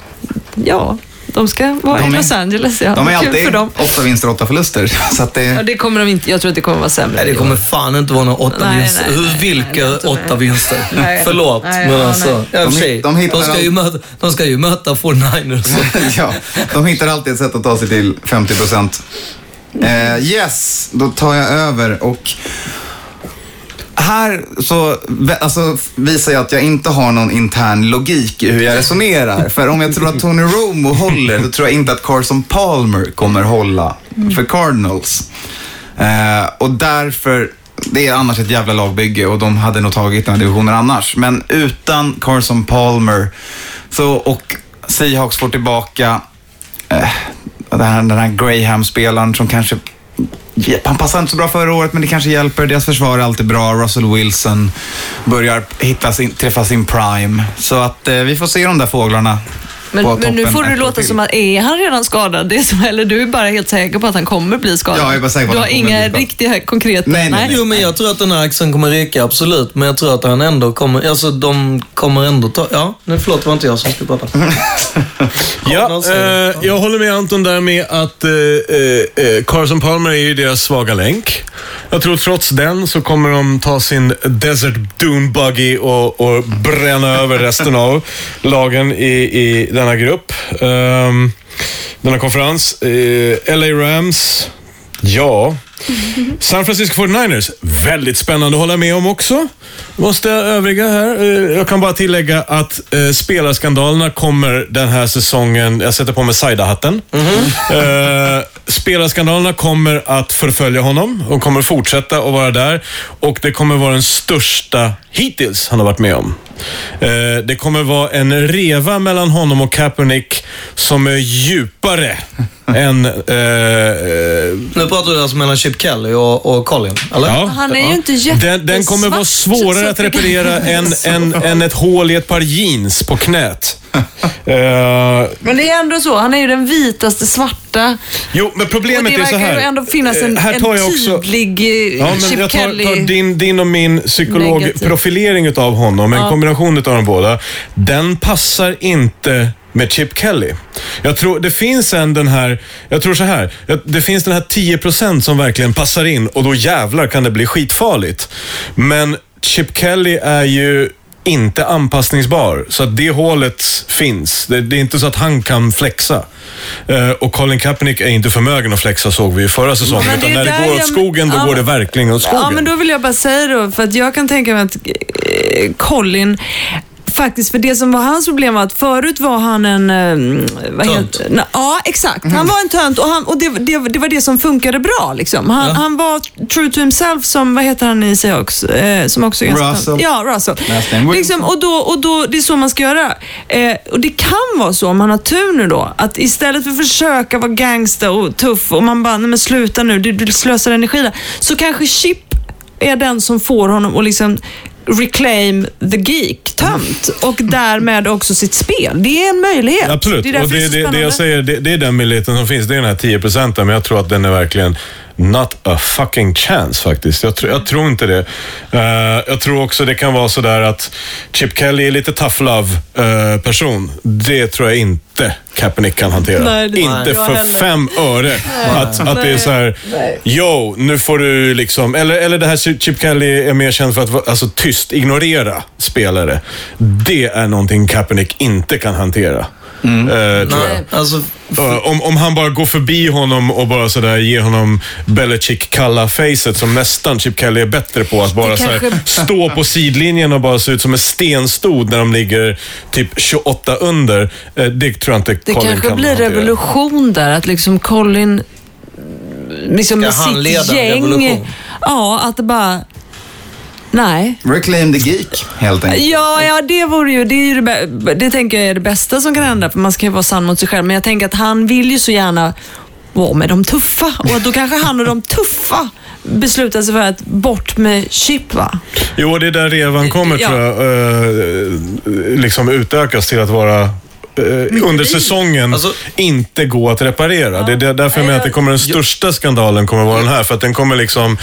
ja de ska vara De i är- Los Angeles. Ja. De är Kul för alltid dem. åtta vinster, åtta förluster. <laughs> Så att det... Ja, det kommer de inte. Jag tror att det kommer vara sämre. nej, det kommer fan inte vara några åtta Nej, vinster. nej, Hur, nej, vilka <laughs> nej, åtta med. vinster? Nej. Förlåt, Nej, men ja, alltså. Ja, i och De- de hittar de, ska ju möta, de ska ju möta 49ers. <laughs> ja, de hittar alltid ett sätt att ta sig till 50 procent. Eh, yes, då tar jag över och här så alltså, visar jag att jag inte har någon intern logik i hur jag resonerar. För om jag tror att Tony Romo håller, då tror jag inte att Carson Palmer kommer hålla för Cardinals. Eh, och därför, det är annars ett jävla lagbygge och de hade nog tagit den här divisionen annars. Men utan Carson Palmer så, och Seahawks får tillbaka eh, den här, den här Graham-spelaren som kanske han passade inte så bra förra året, men det kanske hjälper. Deras försvar är alltid bra. Russell Wilson börjar hitta sin, träffa sin prime. Så att eh, vi får se de där fåglarna men, men nu får år låta till. som att, är han redan skadad? Det är som, eller du är bara helt säker på att han kommer bli skadad? Ja, jag är bara säker på du har inga riktiga konkreta... Nej, nej, nej. Jo, men jag tror att den här axeln kommer räcka, absolut. Men jag tror att han ändå kommer, alltså de kommer ändå ta, ja, nu förlåt, det var inte jag som skulle prata. <laughs> Ja, eh, jag håller med Anton där med att eh, eh, eh, Carson Palmer är ju deras svaga länk. Jag tror trots den så kommer de ta sin Desert Dune Buggy och, och bränna över resten av lagen i, i denna grupp. Um, denna konferens. Eh, uh, LA Rams, ja. <laughs> San Francisco 49ers, väldigt spännande att hålla med om också. Måste jag övriga här. Eh, Jag kan bara tillägga att eh, spelarskandalerna kommer den här säsongen, jag sätter på mig Saida-hatten. Eh, spelarskandalerna kommer att förfölja honom och kommer fortsätta att vara där. Och det kommer vara den största hittills han har varit med om. Det kommer vara en reva mellan honom och Kaepernick som är djupare <laughs> än... Eh, Nu pratar du alltså mellan Chip Kelly och, och Colin, eller? Ja. Han är ju inte Den, den kommer vara svårare att det- reparera <laughs> än, än, än ett hål i ett par jeans på knät. <laughs> Eh, Men det är ändå så. Han är ju den vitaste svarta. jo, men problemet det är så verkar här. ju ändå finnas en, Eh, här en tar jag också, tydlig eh, Ja, men Chip jag tar, tar din, din och min psykologprofilering utav honom, en Ja. kombination utav de båda. Den passar inte med Chip Kelly. Jag tror det finns en den här, jag tror så här, det finns den här 10% som verkligen passar in och då jävlar kan det bli skitfarligt. Men Chip Kelly är ju inte anpassningsbar, så att det hålet finns. Det, det är inte så att han kan flexa. Eh, och Colin Kaepernick är inte förmögen att flexa såg vi ju förra säsongen. Men Utan är när det går åt skogen, då Ja, går det verkligen åt skogen. Ja, men då vill jag bara säga då, för att jag kan tänka mig att eh, Colin Faktiskt, för det som var hans problem var att förut var han en... eh, Vad Tönt. heter, na, ja, exakt. Han var en tönt och, han, och det, det, det var det som funkade bra. Liksom. Han, Ja. han var true to himself som, vad heter han i Seahawks? Eh, som också är ganska Russell. Ja, Russell. Liksom, och då, och då, det är så man ska göra. Eh, och det kan vara så, om man har tur nu då, att istället för att försöka vara gangsta och tuff och man bara, nej men sluta nu, du, du slösar energi där. Så kanske Chip är den som får honom att liksom reclaim the geek, tömt. Och därmed också sitt spel. Det är en möjlighet. Absolut, Det är och det, det, det jag säger, det, det är den möjligheten som finns. Det är den här 10 procenten, men jag tror att den är verkligen not a fucking chance faktiskt. Jag, tror- jag tror inte det. Eh, jag tror också det kan vara sådär att Chip Kelly är lite tough love eh, person. Det tror jag inte Kaepernick kan hantera. Nej, det- inte Nej. För fem öre. Att, att det är så här, yo, nu får du liksom, eller, eller det här Chip Kelly är mer känd för att alltså, tyst, ignorera spelare. Det är någonting Kaepernick inte kan hantera. Eh, tror jag. Nej, alltså... Uh, om, om han bara går förbi honom och bara sådär ger honom Belichick kalla facet som nästan Chip Kelly är bättre på. Att bara Det såhär, kanske- stå på sidlinjen och bara se ut som en stenstod när de ligger typ 28 under. Eh, det tror jag inte Det Colin kanske kan blir hantera. revolution där, att liksom Colin liksom med sitt gäng... revolution? Ja, att det bara... Nej. Reclaim the geek, helt enkelt. Ja, ja det vore ju, det, är ju det, det tänker jag är det bästa som kan hända, för man ska ju vara sann mot sig själv. Men jag tänker att han vill ju så gärna vara med de tuffa och att då kanske han och de tuffa beslutar sig för att bort med Chip va? Jo, det är där revan kommer Ja. tror jag. eh, liksom utökas till att vara under säsongen Alltså- inte gå att reparera. Det är där- därför jag menar att det kommer den största skandalen kommer vara den här. För att den kommer liksom,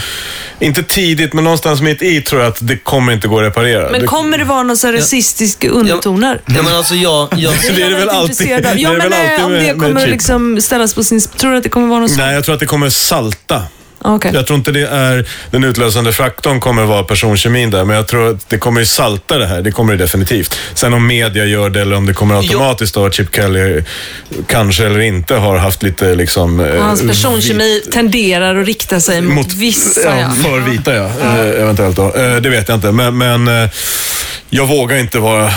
inte tidigt, men någonstans mitt i tror jag att det kommer inte gå att reparera. Men det, kommer det vara några så rasistiska undertoner? Ja, men alltså jag... jag Det är det väl alltid- det Ja, är men väl eh, alltid om med- det med kommer chip. liksom ställas på sin... Tror du att det kommer vara något sånt? Nej, jag tror att det kommer salta. Okej. Jag tror inte det är den utlösande faktorn kommer vara personkemin där, men jag tror att det kommer ju salta det här. Det kommer det definitivt. Sen om media gör det eller om det kommer automatiskt då att Chip Kelly kanske eller inte har haft lite liksom... eh, Hans personkemi tenderar att rikta sig mot, vissa. ja, Ja. För vita ja, eh, eventuellt då. Eh, det vet jag inte, men, men jag vågar inte vara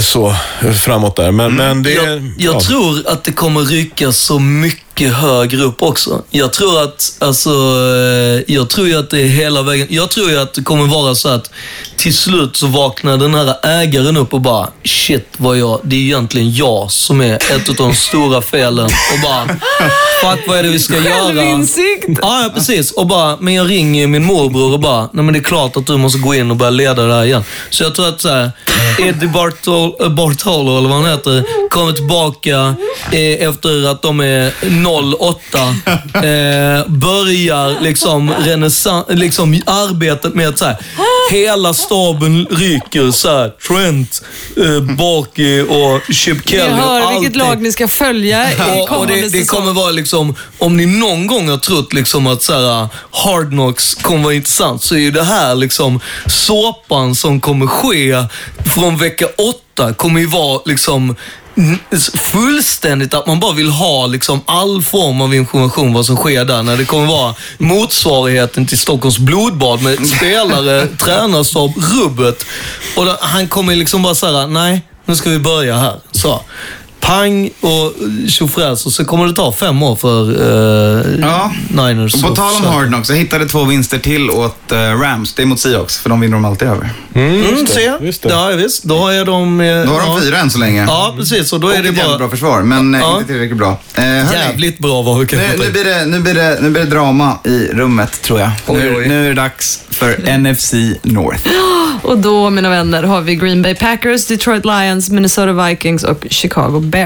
så framåt där. Men, men det. Jag, jag ja. tror att det kommer rycka så mycket högre upp också. Jag tror att, alltså, eh, jag tror att det är hela vägen. Jag tror att det kommer vara så att till slut så vaknar den här ägaren upp och bara, shit vad jag, det är egentligen jag som är ett av de stora felen. Och bara, fuck vad är det vi ska göra? Självinsikt. Ja, ja, precis. Och bara, men jag ringer min morbror och bara, nej men det är klart att du måste gå in och börja leda det här igen. Så jag tror att så här, Eddie Bartol, Bartolo, eller vad han heter, kommer tillbaka eh, efter att de är 08. Eh, börjar liksom, liksom arbetet med att så här, hela staben ryker. Så här, Trent, eh, Barkley och Chip Ni Kelly. och hör vilket allting. lag ni ska följa i Och, och det, det kommer vara liksom, om ni någon gång har trott liksom att så här, Hard Knocks kommer vara intressant så är ju det här liksom såpan som kommer ske från vecka åtta kommer ju vara liksom fullständigt att man bara vill ha liksom all form av information vad som sker där. När det kommer vara motsvarigheten till Stockholms blodbad med spelare, <laughs> tränarstab, rubbet. Och då, han kommer liksom bara säga nej, nu ska vi börja här. Så. Pang och tjofräs och så kommer det ta fem år för eh, Ja. Niners. Och på tal om försöka. Hard Knocks, jag hittade två vinster till åt eh, Rams. Det är mot Seahawks, för de vinner de alltid över. Mm, se. just det. Ja, visst. Då är de... eh, Då har de ja. fyra än så länge. Ja, precis. Och då och är det ett bara... bra försvar, men eh, Ja. inte tillräckligt bra. Eh, hörni, Jävligt bra vad vi kan nu, nu, blir det, nu, blir det, nu blir det drama i rummet, tror jag. Oj, nu, oj. nu är det dags för <laughs> NFC North. <gasps> Och då, mina vänner, har vi Green Bay Packers, Detroit Lions, Minnesota Vikings och Chicago Bears.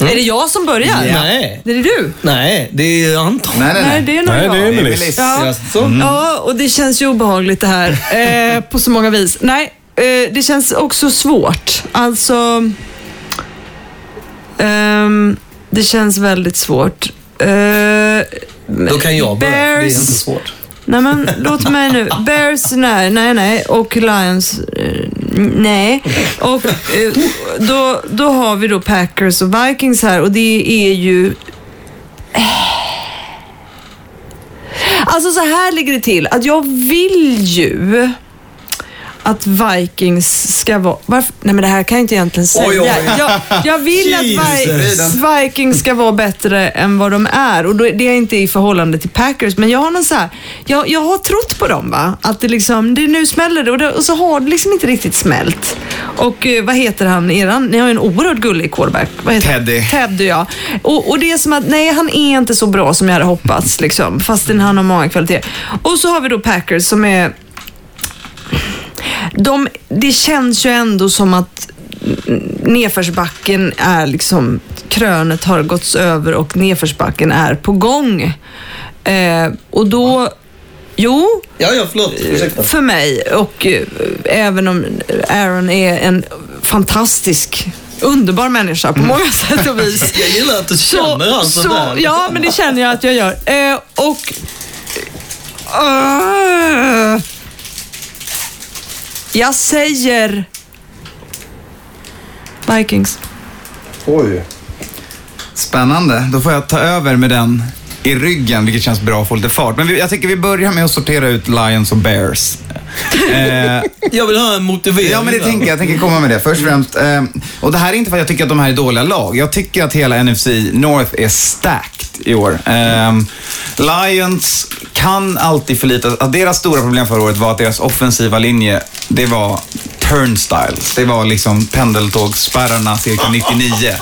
Är det jag som börjar? Nej. Det är det du? Nej, det är Anton. Nej, nej, Nej, nej. det är nog Nej, jag. det är Melis. Ja. Jaså? Ja, och det känns ju obehagligt det här <laughs> eh, på så många vis. Nej, eh, det känns också svårt. Alltså, ehm, det känns väldigt svårt. Eh, Då kan jag börja. Det är Bears- inte svårt. Nej men låt mig nu. <laughs> Bears, nej, nej, nej. Och Lions, eh, nej. Och eh, då, då har vi då Packers och Vikings här och det är ju... Eh. Alltså så här ligger det till att jag vill ju att Vikings ska vara... Varför? Nej men det här kan jag inte egentligen säga. Oj, oj. Jag, jag vill att. Vi, Vikings ska vara bättre än vad de är och då, det är inte i förhållande till Packers men jag har någon så här, jag, jag har trott på dem va. Att det liksom, det nu smäller det och, det och så har det liksom inte riktigt smält. Och eh, vad heter han, eran, ni har ju en oerhört gullig quarterback. Teddy. Teddy ja. Och, och det är som att, nej han är inte så bra som jag hade hoppats liksom. Fastän han har många kvaliteter. Och så har vi då Packers som är de, det känns ju ändå som att nedförsbacken är liksom, krönet har gåtts över och nedförsbacken är på gång. Eh, och då, jo, Ja, ja, förlåt. Ursäkta. för mig och eh, även om Aaron är en fantastisk underbar människa på många <laughs> sätt och vis. Jag gillar att du känner han så, sådär. Ja, men det känner jag att jag gör. Eh, och... Uh, jag säger Vikings. Oj. Spännande. Då får jag ta över med den i ryggen, vilket känns bra att få lite fart. Men vi, jag tycker vi börjar med att sortera ut Lions och Bears. <laughs> Eh, Jag vill ha en motivering. Ja, men det tänker jag. Jag tänker komma med det. Först och främst, eh, och det här är inte för att jag tycker att de här är dåliga lag. Jag tycker att hela NFC North är stacked i år. Eh, Lions kan alltid förlita att Deras stora problem förra året var att deras offensiva linje, det var turnstiles. Det var liksom pendeltågsspärrarna cirka <laughs> 99.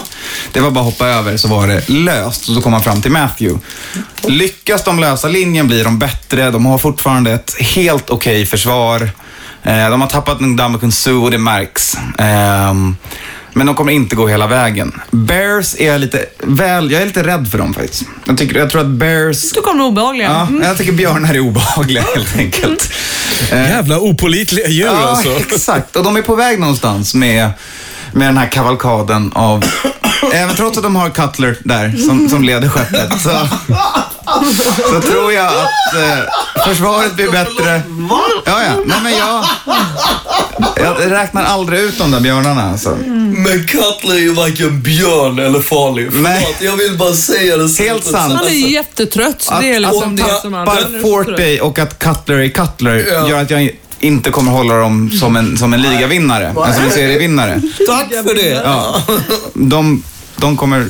Det var bara att hoppa över så var det löst och så kom man fram till Matthew. Lyckas de lösa linjen blir de bättre. De har fortfarande ett helt okej försvar. Eh, De har tappat Ndamukong Suh och det märks. Men de kommer inte gå hela vägen. Bears är jag lite väl, jag är lite rädd för dem faktiskt. Jag, tycker, jag tror att Bears, Du kommer obehagliga. ja, Mm. jag tycker björnar är obehagliga <laughs> helt enkelt. Eh, Jävla opolitliga djur Ja, alltså. exakt. Och de är på väg någonstans med, med den här kavalkaden av... Även trots att de har Cutler där som, som leder skeppet så, så tror jag att eh, försvaret blir bättre. Ja, ja. Nej, men jag, jag räknar aldrig ut de där björnarna. Alltså. Men Cutler är ju varken björn eller farlig. Nej. Förlåt, jag vill bara säga det. så Helt att- sant. Han är ju jättetrött. så Att, det är liksom att det de tappar. Forte och att Cutler är Cutler Ja. gör att jag inte kommer hålla dem som en, som en ligavinnare. Alltså en serievinnare. Tack för det. Ja. De, de kommer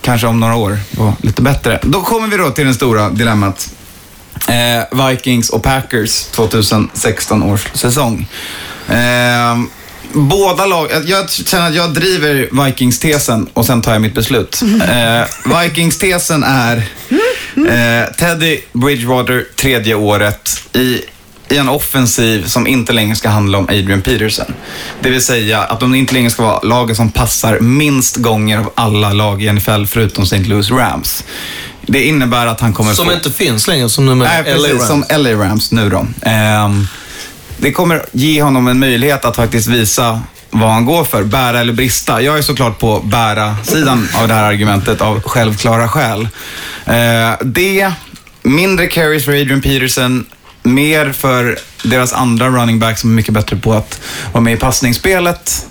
kanske om några år vara lite bättre. Då kommer vi då till den stora dilemmat. Eh, Vikings och Packers 2016 års säsong. Eh, båda lag, jag känner att jag driver Vikings-tesen och sen tar jag mitt beslut. Eh, Vikings-tesen är eh, Teddy Bridgewater tredje året i i en offensiv som inte längre ska handla om Adrian Peterson. Det vill säga att de inte längre ska vara laget som passar minst gånger av alla lag i NFL förutom St. Louis Rams. Det innebär att han kommer Som få... inte finns längre, som numera Nej, LA precis. Rams. Som LA Rams nu då. Ehm, det kommer ge honom en möjlighet att faktiskt visa vad han går för, bära eller brista. Jag är såklart på bära-sidan av det här argumentet av självklara skäl. Eh, det, mindre carries för Adrian Peterson, mer för deras andra running back som är mycket bättre på att vara med i passningsspelet.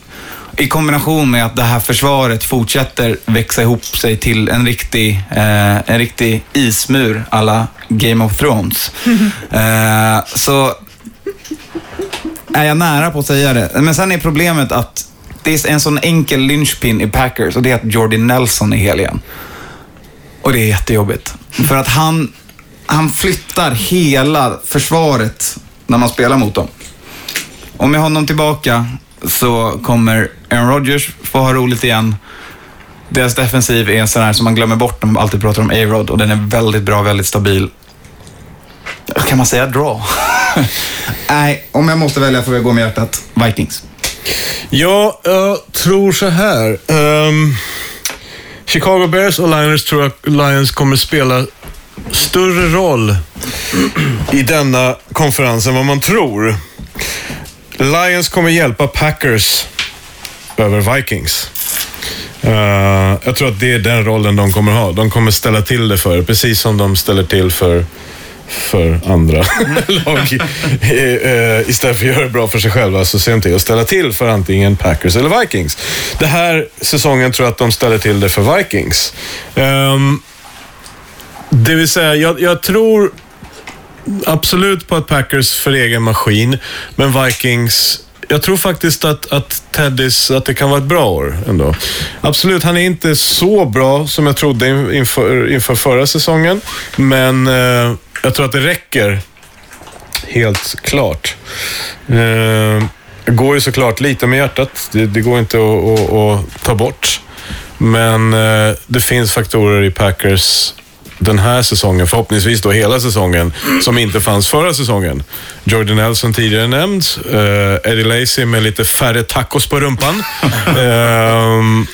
i kombination med att det här försvaret fortsätter växa ihop sig till en riktig, eh, en riktig ismur alla Game of Thrones. <laughs> eh, så är jag nära på att säga det. Men sen är problemet att det är en sån enkel lynchpin i Packers och det är att Jordy Nelson är hel igen. Och det är jättejobbigt. För att han, han flyttar hela försvaret när man spelar mot dem. Och med honom tillbaka så kommer Aaron Rodgers få ha roligt igen. Deras defensiv är en sån här som man glömmer bort när man alltid pratar om A-Rod och den är väldigt bra, väldigt stabil. Kan man säga draw? <laughs> Nej, om jag måste välja får jag gå med hjärtat. Vikings. Ja, jag tror så här. Ehm, Chicago Bears och Lions tror jag Lions kommer spela större roll i denna konferens än vad man tror. Lions kommer hjälpa Packers över Vikings. Uh, jag tror att det är den rollen de kommer ha. De kommer ställa till det för precis som de ställer till för för andra <laughs> lag. Uh, istället för att göra det bra för sig själva så ser de till att ställa till för antingen Packers eller Vikings. Den här säsongen tror jag att de ställer till det för Vikings. Um, det vill säga, jag, jag tror absolut på att Packers för egen maskin, men Vikings jag tror faktiskt att, att Teddys, att det kan vara ett bra år ändå. Absolut, han är inte så bra som jag trodde inför, inför förra säsongen, men eh, jag tror att det räcker. Helt klart. Eh, det går ju såklart lite med hjärtat. Det, det går inte att, att, att, ta bort. Men eh, det finns faktorer i Packers den här säsongen, förhoppningsvis då hela säsongen, som inte fanns förra säsongen. Jordan Nelson tidigare nämnd, uh, Eddie Lacy med lite färre tacos på rumpan. Uh,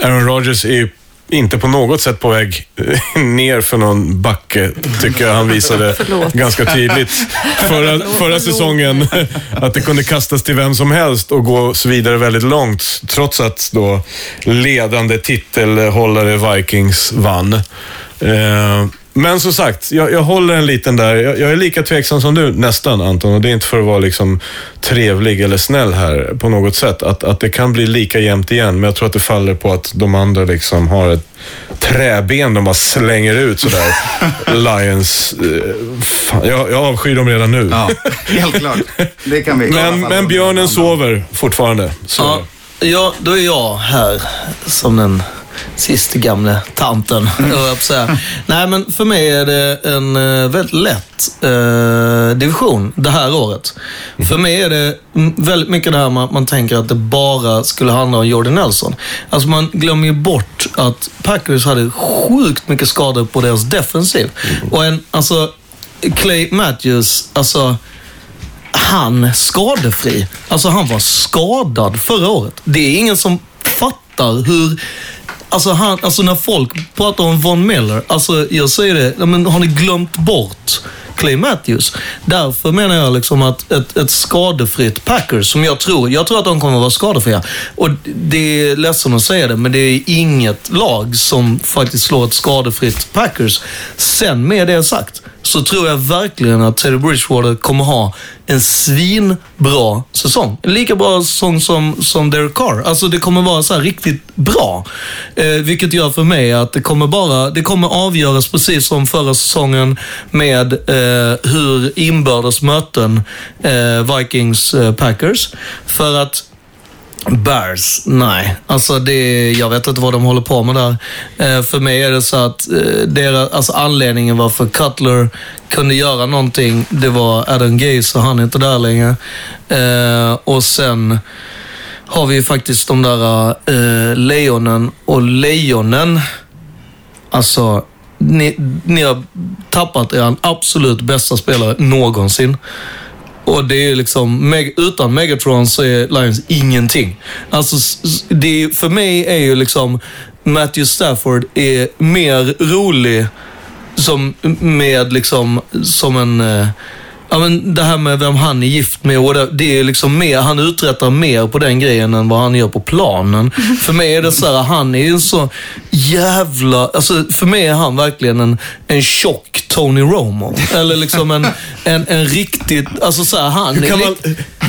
<laughs> Aaron Rodgers är inte på något sätt på väg <laughs> ner för någon backe, tycker jag han visade <laughs> ganska tydligt <laughs> förra, förra säsongen. Att det kunde kastas till vem som helst och gå så vidare väldigt långt, trots att då ledande titelhållare Vikings vann. Eh, men som sagt, jag, jag håller en liten där. Jag, jag, är lika tveksam som du, nästan Anton. Och det är inte för att vara liksom trevlig eller snäll här på något sätt. Att, att det kan bli lika jämnt igen. Men jag tror att det faller på att de andra liksom har ett träben de bara slänger ut sådär. <laughs> Lions. Eh, fan, jag, jag avskyr dem redan nu. Ja, helt klart. Det kan vi. Men, men björnen sover fortfarande. Så. Ja, ja, då är jag här som den Sist gamle tanten, <laughs> höll jag på säga. Nej, men för mig är det en eh, väldigt lätt eh, division det här året. Mm. För mig är det väldigt mycket det här med att man tänker att det bara skulle handla om Jordan Nelson. Alltså man glömmer ju bort att Packers hade sjukt mycket skador på deras defensiv. Mm. Och en, alltså, Clay Matthews, alltså han skadefri. Alltså han var skadad förra året. Det är ingen som fattar hur Alltså, han, alltså när folk pratar om Von Miller, alltså jag säger det, men har ni glömt bort Clay Matthews? Därför menar jag liksom att ett, ett skadefritt Packers, som jag tror, jag tror att de kommer att vara skadefria. Och det är ledsen att säga det, men det är inget lag som faktiskt slår ett skadefritt Packers. Sen med det sagt, så tror jag verkligen att Teddy Bridgewater kommer ha en svinbra säsong. En lika bra säsong som, som Derek Carr. Alltså det kommer vara så riktigt bra. Eh, vilket gör för mig att det kommer bara, det kommer avgöras precis som förra säsongen med eh, Eh, hur inbördes möten eh, Vikings-Packers. Eh, för att Bears, nej. Alltså det, jag vet inte vad de håller på med där. Eh, för mig är det så att eh, deras, alltså anledningen varför Cutler kunde göra någonting, det var Adam Gaze och han är inte där längre. Eh, och sen har vi faktiskt de där eh, lejonen och lejonen, alltså ni, ni har tappat er absolut bästa spelare någonsin. Och det är liksom, utan Megatron så är Lions ingenting. Alltså, det är, för mig är ju liksom Matthew Stafford är mer rolig som, med liksom, som en... Eh, Ja, men det här med vem han är gift med, och det, det, är liksom mer, han uträttar mer på den grejen än vad han gör på planen. För mig är det så här, han är en så jävla... Alltså, för mig är han verkligen en, en tjock Tony Romo. Eller liksom en, en, en riktigt... Alltså så här, han hur, kan man,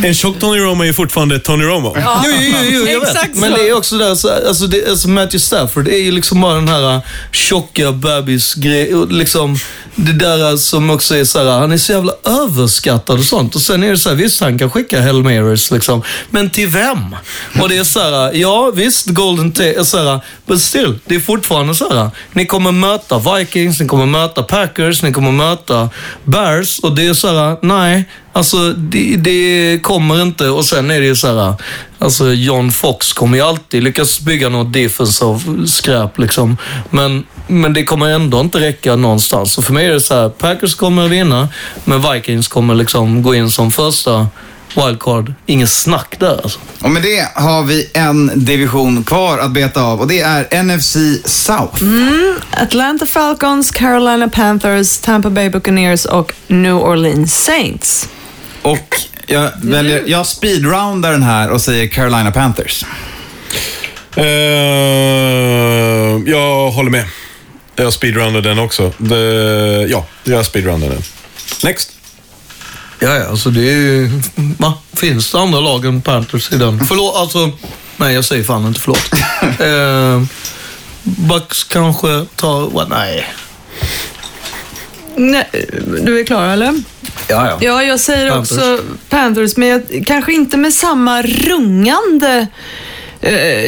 En tjock Tony Romo är fortfarande Tony Romo. Jo, jo, jo, jo jag Exakt vet. Men det är också där, så, alltså, det, alltså Matthew Stafford det är ju liksom bara den här uh, tjocka bebisgrejen. Liksom, det där uh, som också är så här, han är så jävla överskattad och sånt. Och sen är det så här, visst han kan skicka Hail Marys liksom. Men till vem? Och det är så här, ja visst Golden Tate, så här, but still, det är fortfarande så här. Ni kommer möta Vikings, ni kommer möta Packers, ni kommer möta Bears och det är så här, nej. Alltså det, det kommer inte och sen är det ju så här, alltså John Fox kommer ju alltid lyckas bygga något defensive skräp liksom. Men, men det kommer ändå inte räcka någonstans. Så för mig är det så här, Packers kommer att vinna, men Vikings kommer liksom gå in som första wildcard. Inget snack där alltså. Och med det har vi en division kvar att beta av och det är NFC South. Atlanta Falcons, Carolina Panthers, Tampa Bay Buccaneers och New Orleans Saints. Och jag, väljer, jag speedroundar den här och säger Carolina Panthers. Eh, jag håller med. Jag speedrunnar den också. Det, ja, jag speedrunnar den. Next. Ja, ja, alltså det är ju... Va? Finns det andra lag än Panthers i den? Förlåt, alltså... Nej, jag säger fan inte förlåt. <laughs> eh, Bucks kanske tar... Well, nej. Nej, du är klar eller? Ja, ja. Ja, jag säger Panthers. också Panthers, men jag, kanske inte med samma rungande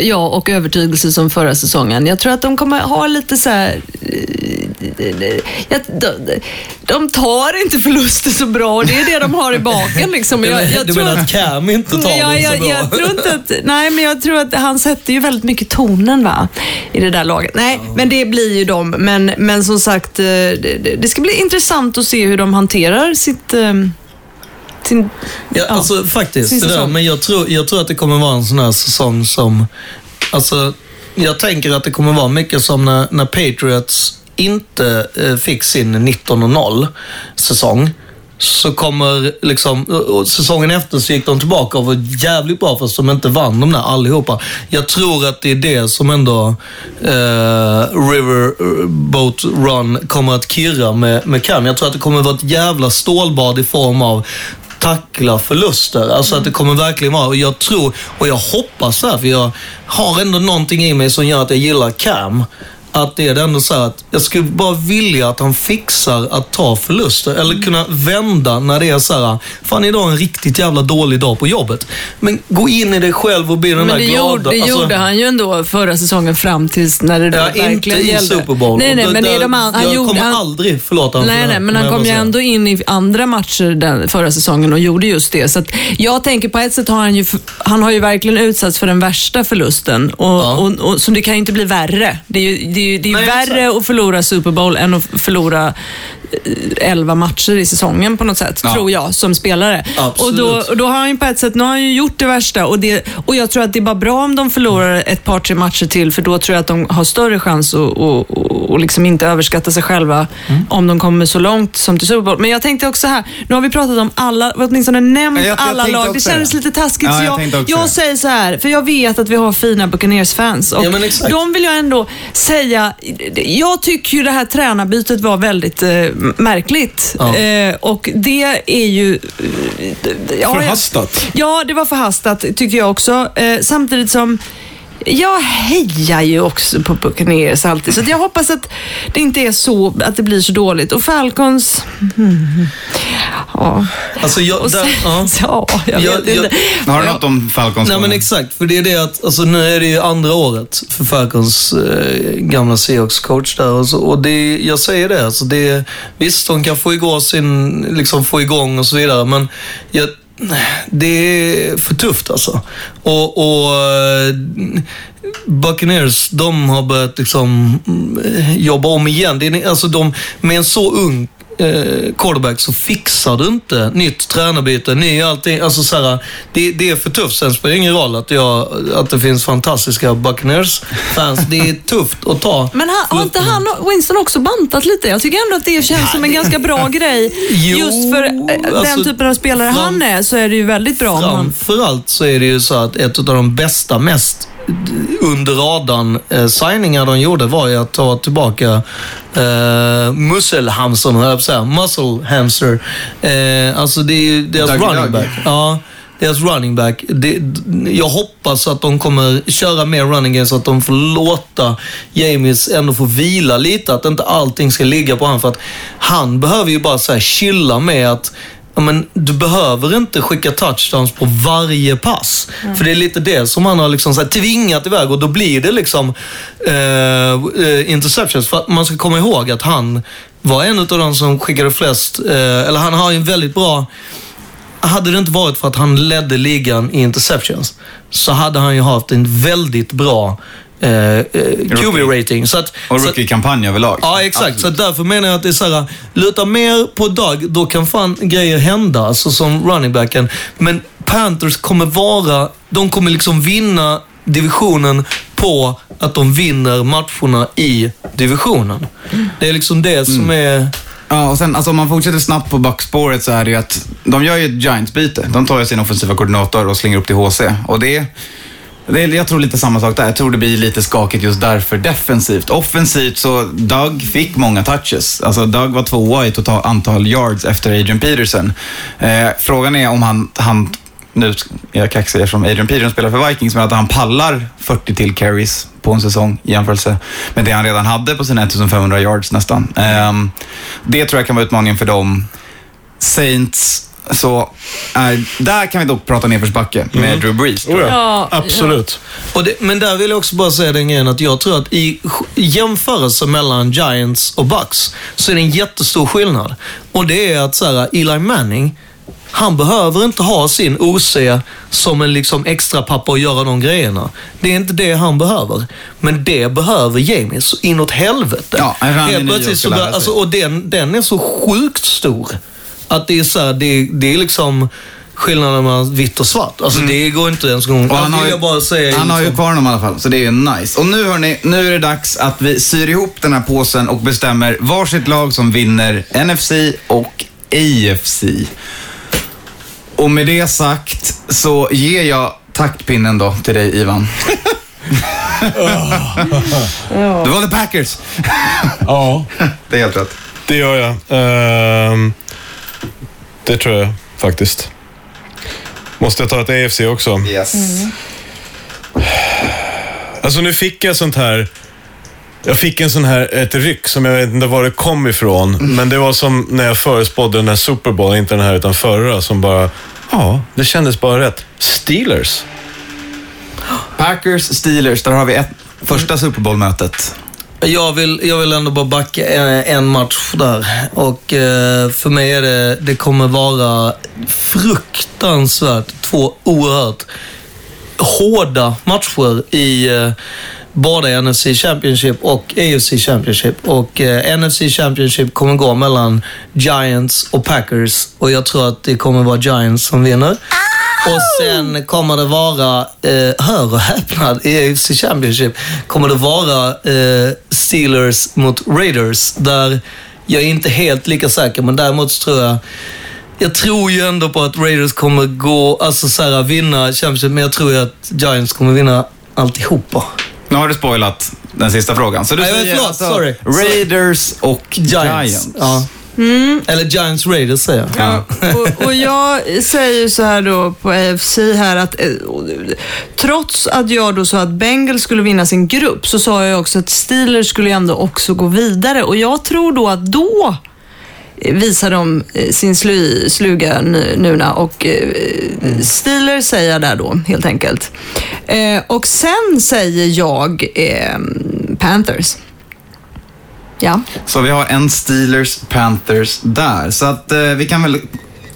ja, och övertygelse som förra säsongen. Jag tror att de kommer ha lite så här... eh, ja, de, de tar inte förluster så bra och det är det de har i baken. Liksom. Jag, jag du tror menar att- att Cam inte tar Nej, jag, den så jag, bra? jag tror inte att, nej, men jag tror att han sätter ju väldigt mycket tonen va, i det där laget. Nej, men det blir ju de. Men, men som sagt, eh, det- det ska bli intressant att se hur de hanterar sitt... eh, Sin, Ja, alltså faktiskt. Det där, men jag tror, jag tror att det kommer vara en sån här säsong som... Alltså, jag tänker att det kommer vara mycket som när, när Patriots inte eh, fick sin 19-0 säsong. Så kommer liksom, säsongen efter så gick de tillbaka och var jävligt bra fast de inte vann de där allihopa. Jag tror att det är det som ändå eh, Riverboat Run kommer att kirra med, med Cam. Jag tror att det kommer att vara ett jävla stålbad i form av tackla förluster. Alltså att det kommer verkligen vara, och jag tror, och jag hoppas det här, för jag har ändå någonting i mig som gör att jag gillar Cam. Att det är det ändå så här att jag skulle bara vilja att han fixar att ta förluster. Eller kunna vända när det är så här, fan idag är en riktigt jävla dålig dag på jobbet. Men gå in i dig själv och bli den men där det, glada. gjorde, det alltså, gjorde han ju ändå förra säsongen fram tills när det då Ja, inte verkligen i gällde. Super Bowl. Nej, nej, Och men det- i de an- han jag gjorde, kommer han, aldrig förlåta honom Nej, för det nej, här, men han kom ju ändå in i andra matcher den förra säsongen och gjorde just det. Så att jag tänker på ett sätt har han ju, han har ju verkligen utsatts för den värsta förlusten. Och, Ja. och, och, så det kan ju inte bli värre. Det är ju, det är ju, det är ju värre att förlora Super Bowl än att förlora eh, 11 matcher i säsongen på något sätt, Ja. tror jag, som spelare. Absolut. Och då, och då har han ju på ett sätt, nu har han ju gjort det värsta och, det, och jag tror att det är bara bra om de förlorar ett par, tre matcher till, för då tror jag att de har större chans att och, och, och liksom inte överskatta sig själva Mm. om de kommer så långt som till Super Bowl. Men jag tänkte också här, nu har vi pratat om alla, åtminstone nämnt Ja, jag- jag alla tänkte lag. Det kändes lite taskigt. Ja, så jag jag, jag säger så här, för jag vet att vi har fina Buccaneers-fans och Ja, de vill jag ändå säga, jag tycker ju det här tränarbytet var väldigt eh, märkligt. Ja. Eh, och det är ju... eh, ja, Förhastat. Ja, det var förhastat tycker jag också. Eh, samtidigt som jag hejar ju också på Buccaneers alltid, så jag hoppas att det inte är så, att det blir så dåligt. Och Falcons... Mm, ja. Alltså, jag, Och där, sen, ja. <laughs> ja, jag Jag- vet jag- inte. Har du något om Falcons? Nej men exakt, för det är det att alltså, nu är det ju andra året för Falcons eh, gamla Seahawks-coach där. Och, så, och det, jag säger det, alltså, det, visst de kan få igång, sin, liksom, få igång och så vidare, men jag, det är för tufft alltså. Och, och eh, Buccaneers, de har börjat liksom mm, jobba om igen. Det är, alltså de, med en så ung eh, quarterback så fixar du inte nytt tränarbyte, ny allting. Alltså så här, det, det är för tufft. Sen spelar det ingen roll att, jag, att det finns fantastiska Buccaneers-fans. Det är tufft att ta. Men han, har inte han Winston också bantat lite? Jag tycker ändå att det känns som en ganska bra <laughs> grej. Jo, Just för eh, den alltså, typen av spelare fram- han är så är det ju väldigt bra. Framförallt så är det ju så att ett av de bästa, mest under radarn eh, signingar de gjorde var ju att ta tillbaka eh, musselhamstern, höll jag på att säga. Muscle hamster. Eh, alltså det är ju deras running back. Ja. deras running back. Det, jag hoppas att de kommer köra mer running game så att de får låta James ändå få vila lite. Att inte allting ska ligga på honom. För att han behöver ju bara så här chilla med att men du behöver inte skicka touchdowns på varje pass. För det är lite det som han har liksom så här tvingat iväg och då blir det liksom eh, eh, interceptions. För att man ska komma ihåg att han var en av de som skickade flest, eh, eller han har en väldigt bra hade det inte varit för att han ledde ligan i interceptions så hade han ju haft en väldigt bra eh, eh, QB-rating. Så att, Och rookie-kampanj överlag. Ja, exakt. Så därför menar jag att det är så här, luta mer på Doug, då kan fan grejer hända, alltså som running backen. Men Panthers kommer vara, de kommer liksom vinna divisionen på att de vinner matcherna i divisionen. Det är liksom det som är... Ja, och sen alltså, om man fortsätter snabbt på backspåret så är det ju att de gör ju ett Giants-byte. De tar ju sin offensiva koordinator och slänger upp till HC. Och det, det är, jag tror lite samma sak där. Jag tror det blir lite skakigt just därför defensivt. Offensivt så Doug fick många touches. Alltså Doug var tvåa i total antal yards efter Adrian Peterson. Eh, frågan är om han, han nu är jag kaxig eftersom Adrian Peterson spelar för Vikings, men att han pallar 40 till carries på en säsong i jämförelse med det han redan hade på sina 1500 yards nästan. Eh, det tror jag kan vara utmaningen för dem. Saints, så är, där kan vi dock prata nedförsbacke med Drew Brees. tror jag. Ja, Absolut. Och det, men där vill jag också bara säga den grejen att jag tror att i jämförelse mellan Giants och Bucks så är det en jättestor skillnad. Och det är att så här, Eli Manning, han behöver inte ha sin OC som en liksom extra pappa och göra de grejerna. Det är inte det han behöver. Men det behöver Jamie så inåt helvete. Ja, han är Helt plötsligt så, alltså, och den, den är så sjukt stor. Att det är så här, det, det är liksom skillnaden mellan vitt och svart. Alltså det går inte ens gång. Mm. Och han Det har ju, jag bara säga. han har ju liksom. kvar honom i alla fall, så det är ju nice. Och nu hörni, nu är det dags att vi syr ihop den här påsen och bestämmer varsitt lag som vinner NFC och AFC. Och med det sagt så ger jag taktpinnen då till dig Ivan. <laughs> Du valde Packers. Ja, <laughs> Det är helt rätt. det gör jag. Ehm, det tror jag faktiskt. Måste jag ta ett AFC också? Yes. Alltså nu fick jag sånt här... Jag fick en sån här, ett ryck som jag vet inte var det kom ifrån. Men det var som när jag förespådde den här Super Bowl, inte den här utan förra, som bara... Ja, det kändes bara rätt. Steelers. Packers, Steelers, där har vi ett första Super Bowl-mötet. Jag vill, jag vill ändå bara backa en, en match där. Och eh, för mig är det, det kommer vara fruktansvärt två oerhört hårda matcher i eh, både NFC Championship och AFC Championship. Och eh, NFC Championship kommer gå mellan Giants och Packers. Och jag tror att det kommer vara Giants som vinner. Ah, och sen kommer det vara, eh, hör och häpnad, i AFC Championship kommer det vara eh, Steelers mot Raiders. Där jag är inte helt lika säker, men däremot så tror jag jag tror ju ändå på att Raiders kommer gå, alltså så här, vinna Championship, men jag tror ju att Giants kommer vinna alltihopa. Nu har du spoilat den sista frågan. Så du Nej, säger förlåt, alltså sorry. Raiders och Giants. Ja. Eller Giants Raiders säger jag. Ja. och, och jag säger så här då på AFC här att eh, trots att jag då sa att Bengals skulle vinna sin grupp så sa jag också att Steelers skulle ändå också gå vidare och jag tror då att då visar de eh, sin slu, sluga nu- nuna och eh, Steelers säger jag där då helt enkelt. Och sen säger jag eh, Panthers. Ja. Så vi har en Steelers, Panthers där. Så att eh, vi kan väl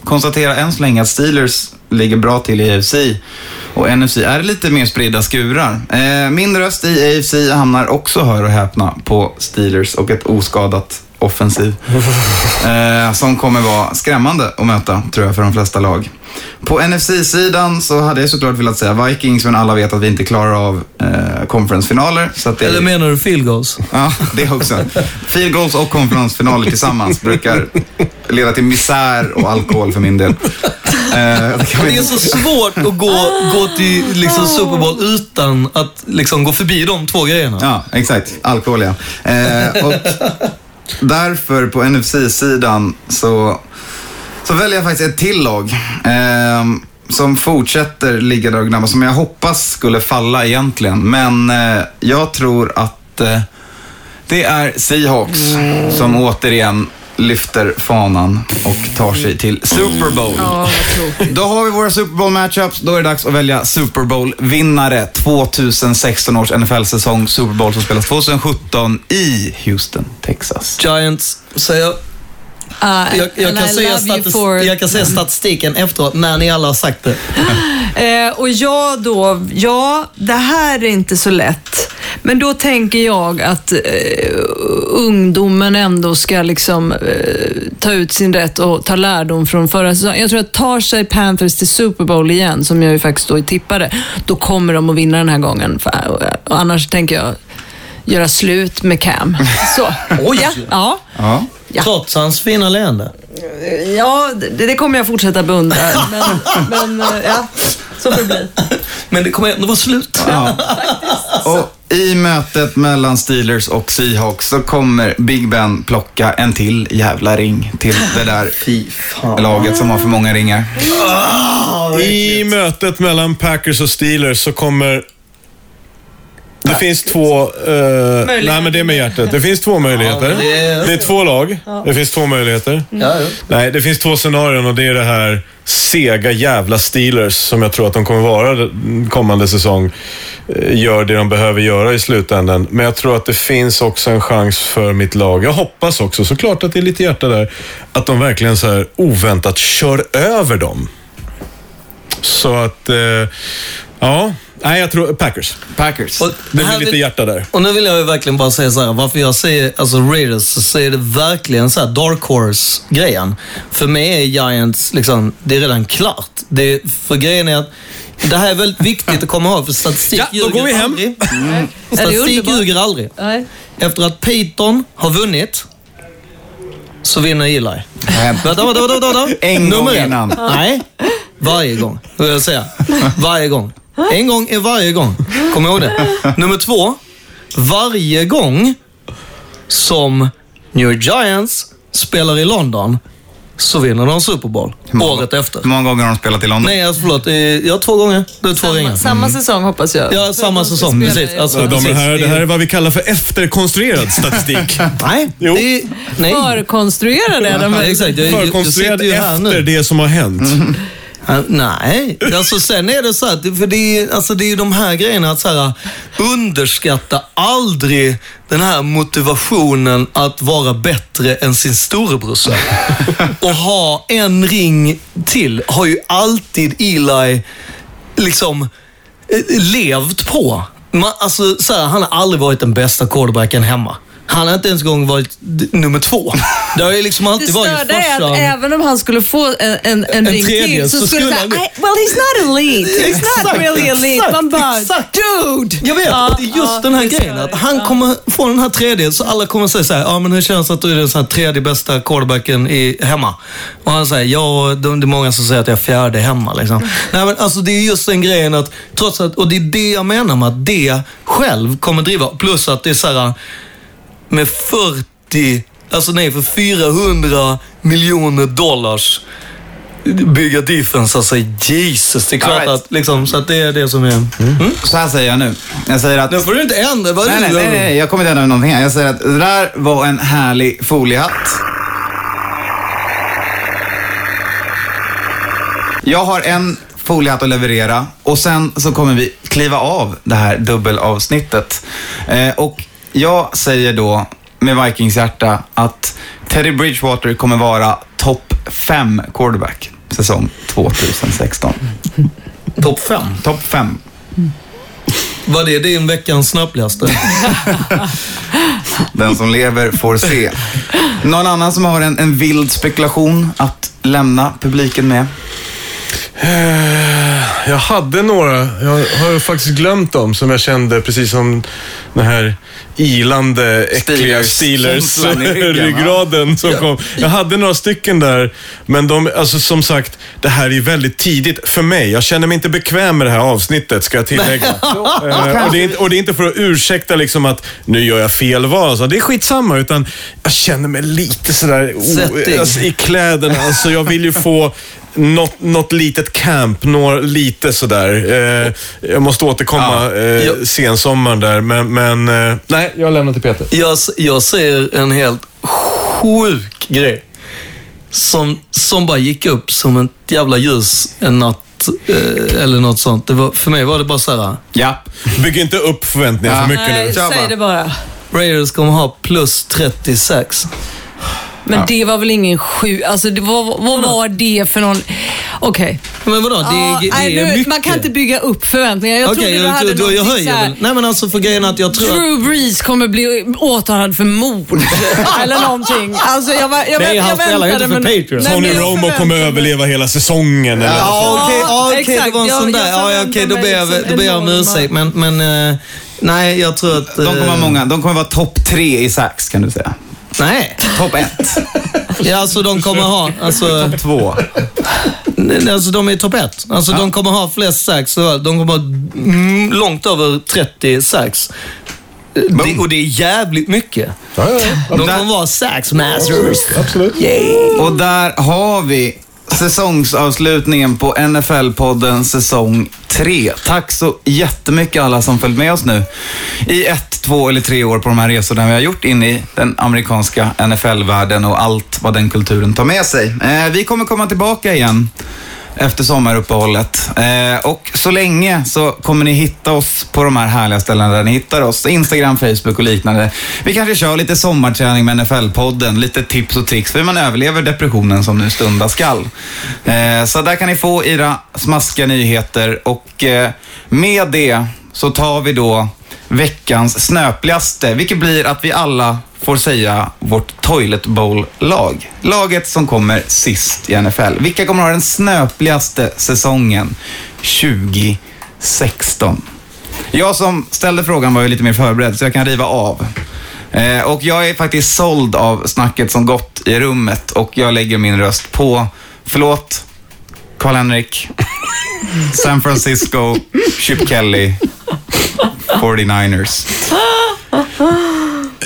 konstatera än så länge att Steelers ligger bra till i AFC. Och NFC är lite mer spridda skurar. Eh, min röst i AFC hamnar också, hör och häpna, på Steelers och ett oskadat offensiv. <laughs> Eh, som kommer vara skrämmande att möta, tror jag, för de flesta lag. På NFC-sidan så hade jag såklart velat säga Vikings, men alla vet att vi inte klarar av eh, conference-finaler. Så det Eller menar du field goals? <laughs> Ja, det också. Field goals och konferensfinaler tillsammans brukar leda till misär och alkohol för min del. Eh, det Det är så svårt att gå, gå till liksom Super Bowl utan att liksom gå förbi de två grejerna. Ja, exakt. Alkohol, ja. Eh, och därför på NFC-sidan så, så väljer jag faktiskt ett till lag. Eh, som fortsätter ligga där och gnabba, som jag hoppas skulle falla egentligen. Men eh, jag tror att eh, det är Seahawks som återigen lyfter fanan och tar sig till Super Bowl. Tråkigt. Då har vi våra Super Bowl matchups. Då är det dags att välja Super Bowl-vinnare. 2016 års NFL-säsong Super Bowl som spelas 2017 i Houston, Texas. Giants, säger jag. Uh, Jag, jag, kan säga statis- for- jag kan säga statistiken efteråt när ni alla har sagt det. <gasps> Eh, och jag då, ja, det här är inte så lätt. Men då tänker jag att eh, ungdomen ändå ska liksom eh, ta ut sin rätt och ta lärdom från förra säsongen. Jag tror att tar sig Panthers till Super Bowl igen, som jag ju faktiskt då tippade, då kommer de att vinna den här gången. För, och annars tänker jag göra slut med Cam. Så. Oj! Ja, ja. Ja. Trots hans fina leende. ja det, det kommer jag fortsätta beundra. Men, <laughs> men eh, ja, så får det bli. Men det kommer ändå vara slut. Ja. Och i mötet mellan Steelers och Seahawks så kommer Big Ben plocka en till jävla ring till det där laget som har för många ringar. I mötet mellan Packers och Steelers så kommer... Det finns två... eh, nej, men det är med hjärtat. Det finns två möjligheter. Ja, det är- Det är två lag. Det finns två möjligheter. Ja, ja. Nej, det finns två scenarion och det är det här sega jävla Steelers som jag tror att de kommer vara kommande säsong. eh, Gör det de behöver göra i slutändan. Men jag tror att det finns också en chans för mitt lag. Jag hoppas också, såklart att det är lite hjärta där, att de verkligen så här oväntat kör över dem. Så att, eh, ja. Nej, jag tror Packers. Packers. Och Det blir lite vill- hjärta där. Och nu vill jag ju verkligen bara säga så här, varför jag säger alltså Raiders, så är det verkligen så här dark horse-grejen. För mig är Giants, liksom, det är redan klart. Det, för grejen är att det här är väldigt viktigt att komma ihåg, för statistik Ja, då ljuger går vi hem. aldrig. Det Statistik ljuger aldrig. Nej. Efter att Peyton har vunnit, så vinner Eli. Vänta, vänta, vänta. En gång innan. Nej, varje gång. Vill jag säga. Varje gång. En gång är varje gång. Kom ihåg det. Nummer två. Varje gång som New Giants spelar i London så vinner de Super Bowl året efter. Hur många gånger har de spelat i London? Nej, alltså, förlåt. eh, Ja, två gånger. Det är två Samma, ringar. samma säsong hoppas jag. Ja, samma säsong. Precis. Alltså, Ja, de precis. här, det här är vad vi kallar för efterkonstruerad statistik. <laughs> Nej, Jo. det är... Nej. Förkonstruerade är de. Ja, exakt. Jag, jag, jag Förkonstruerad efter nu. det som har hänt. Nej, alltså sen är det så att, för det är, alltså det är ju de här grejerna att så här, underskatta aldrig den här motivationen att vara bättre än sin storebrorsa. Och ha en ring till har ju alltid Eli liksom eh, levt på. Man, alltså, så här, han har aldrig varit den bästa quarterbacken hemma. Han har inte ens en gång varit nummer två. Det har ju liksom Det alltid varit störda är att farsan. även om han skulle få en, en, en, ring till så, skulle det han- säga, well he's not elite. He's Exakt, not really elite. exakt, Man bara, exakt. dude! Jag vet, Ja, det är just ja, den här det grejen. Att han Ja. kommer få den här tredje, så alla kommer säga så här, ja men hur känns det att du är den så här tredje bästa quarterbacken i, hemma? Och han säger, ja, de- det är många som säger att jag är fjärde hemma. Liksom. Nej men alltså det är just den grejen att, trots att, och det är det jag menar med att det själv kommer driva. Plus att det är så här, med 40, alltså nej, för 400 miljoner dollars bygga defense. Alltså Jesus, det är klart right. att, liksom, så att det är det som är... Mm. Så här säger jag nu. Jag säger att... Nu får du inte ändra vad Nej, du nej, nej, nej, jag kommer inte ändra någonting här. Jag säger att det där var en härlig foliehatt. Jag har en foliehatt att leverera och sen så kommer vi kliva av det här dubbelavsnittet. Eh, och jag säger då med Vikings hjärta att Teddy Bridgewater kommer vara topp 5 quarterback säsong 2016. Topp fem. Topp 5. Var det din veckans snabbligaste? <laughs> Den som lever får se. Någon annan som har en, en vild spekulation att lämna publiken med? Eh, Jag hade några, jag har faktiskt glömt dem, som jag kände precis som den här ilande, äckliga? Steelers-ryggraden som kom. Jag hade några stycken där, men de, alltså som sagt, det här är väldigt tidigt för mig. Jag känner mig inte bekväm med det här avsnittet, ska jag tillägga. <laughs> Eh, och, det är inte, och det är inte för att ursäkta liksom att nu gör jag fel val. Alltså. Det är skitsamma, utan jag känner mig lite sådär o- Svettig. alltså, i kläderna. Alltså, jag vill ju få något, något litet camp, några, lite sådär. Eh, jag måste återkomma Ja. eh, sensommaren där, men, men eh, nej, jag lämnar till Peter. Jag, jag ser en helt sjuk grej. Som, som bara gick upp som ett jävla ljus en natt. Eh, eller något sånt. Det var, för mig var det bara så här. Ja. Bygg inte upp förväntningar Ja. för mycket Nej, nu. Bara. säg det bara. Raiders kommer ha plus 36. Men det var väl ingen sju... Alltså, det var, vad var det för någon... Okej. Men vadå? Det, Ja, är- det nej, är nu- mycket. Man kan inte bygga upp förväntningar. Jag Okej, trodde du jag, hade då, jag höjer här, väl. Nej men alltså för grejen att jag tror. Drew Brees kommer bli åtalad för mord. <laughs> Eller någonting. Alltså, jag, var- jag, Nej, jag han spelar ju inte för men- Patriots. Tony jag Romo kommer överleva hela säsongen. Eller? Ja, okej, ja, okej, exakt. det var en Jag- sån jag där. Ja, okej, då förväntar ber jag, jag om ursäkt. Men, men eh, nej, jag tror att... De kommer ha eh, många. De kommer vara topp tre i sax kan du säga. Nej. Topp ett. <laughs> Ja, alltså de kommer ha... Alltså, Topp två. nej, alltså de är topp ett. Alltså de kommer ha flest sax. så De kommer ha mm, långt över 30 sax. Det, och det är jävligt mycket. Ja, ja, ja. De kommer vara sax masters. Absolut. Och där har vi säsongsavslutningen på NFL-podden säsong 3. Tack så jättemycket alla som följt med oss nu i ett, två eller tre år på de här resorna vi har gjort in i den amerikanska NFL-världen och allt vad den kulturen tar med sig. Eh, vi kommer komma tillbaka igen efter sommaruppehållet. Eh, och så länge så kommer ni hitta oss på de här härliga ställena där ni hittar oss. Instagram, Facebook och liknande. Vi kanske kör lite sommarträning med NFL-podden, lite tips och tricks för hur man överlever depressionen som nu stundar skall. Eh, så där kan ni få era smaskiga nyheter och eh, med det så tar vi då veckans snöpligaste, vilket blir att vi alla får säga vårt Toilet Bowl-lag. Laget som kommer sist i NFL. Vilka kommer ha den snöpligaste säsongen 2016? Jag som ställde frågan var ju lite mer förberedd, så jag kan riva av. Eh, och jag är faktiskt såld av snacket som gått i rummet och jag lägger min röst på, förlåt, Karl-Henrik, San Francisco, Chip Kelly, 49ers. <gasps>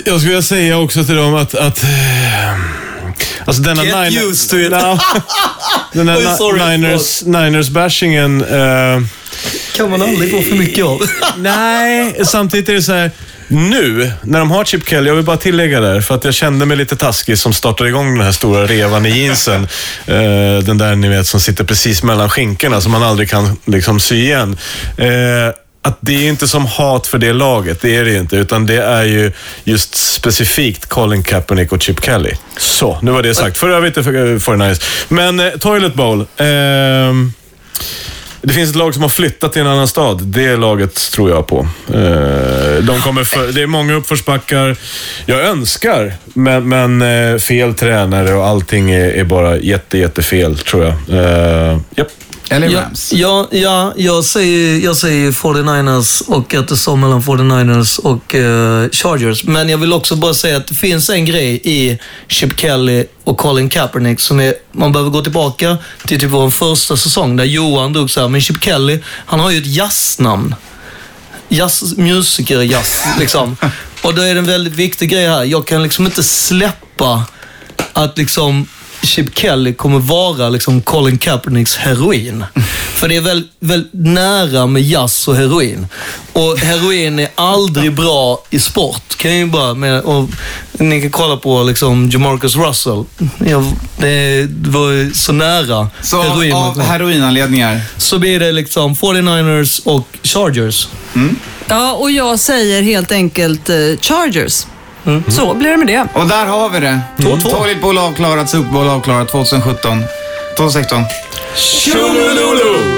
Jag skulle vilja säga också till dem att... att eh, alltså denna Get Niner- used to it. No. Den här Oj, sorry, Niners, Niners-bashingen. eh, kan man aldrig få för mycket av. <laughs> nej, samtidigt är det så här. Nu, när de har Chip Kelly, jag vill bara tillägga där, för att jag kände mig lite taskig som startade igång den här stora revan i jeansen. <laughs> Eh, den där ni vet som sitter precis mellan skinkorna som man aldrig kan liksom sy igen. Eh, att det är inte som hat för det laget, det är det inte. Utan det är ju just specifikt Colin Kaepernick och Chip Kelly. Så, nu var det sagt. För övrigt är det 49ers. Men eh, Toilet Bowl. ehm, det finns ett lag som har flyttat till en annan stad. Det laget tror jag på. Eh, De kommer för, det är många uppförsbackar. Jag önskar, men, men eh, fel tränare och allting är, är bara jätte, jättefel tror jag. Uh, yep. Eller Ja, Rams. ja, ja jag, säger, jag säger 49ers och att det står mellan 49ers och eh, Chargers. Men jag vill också bara säga att det finns en grej i Chip Kelly och Colin Kaepernick som är, man behöver gå tillbaka till typ vår första säsong där Johan drog så här, men Chip Kelly, han har ju ett jazznamn. Jazz, musiker, jazz, liksom. <laughs> Och då är det en väldigt viktig grej här. Jag kan liksom inte släppa att liksom Chip Kelly kommer vara liksom Colin Kaepernicks heroin. För det är väldigt, väldigt nära med jazz och heroin. Och heroin är aldrig bra i sport. Kan jag ju bara med, och ni kan kolla på liksom Jamarcus Russell. Jag, det, var ju så nära Så heroin. man av heroinanledningar. så blir det liksom 49ers och Chargers. Ja, och jag säger helt enkelt eh, Chargers. Mm. Så blir det med det. Och där har vi det. Toilet Bowl avklarat, Super Bowl avklarat 2017. 2016. Tjolululu!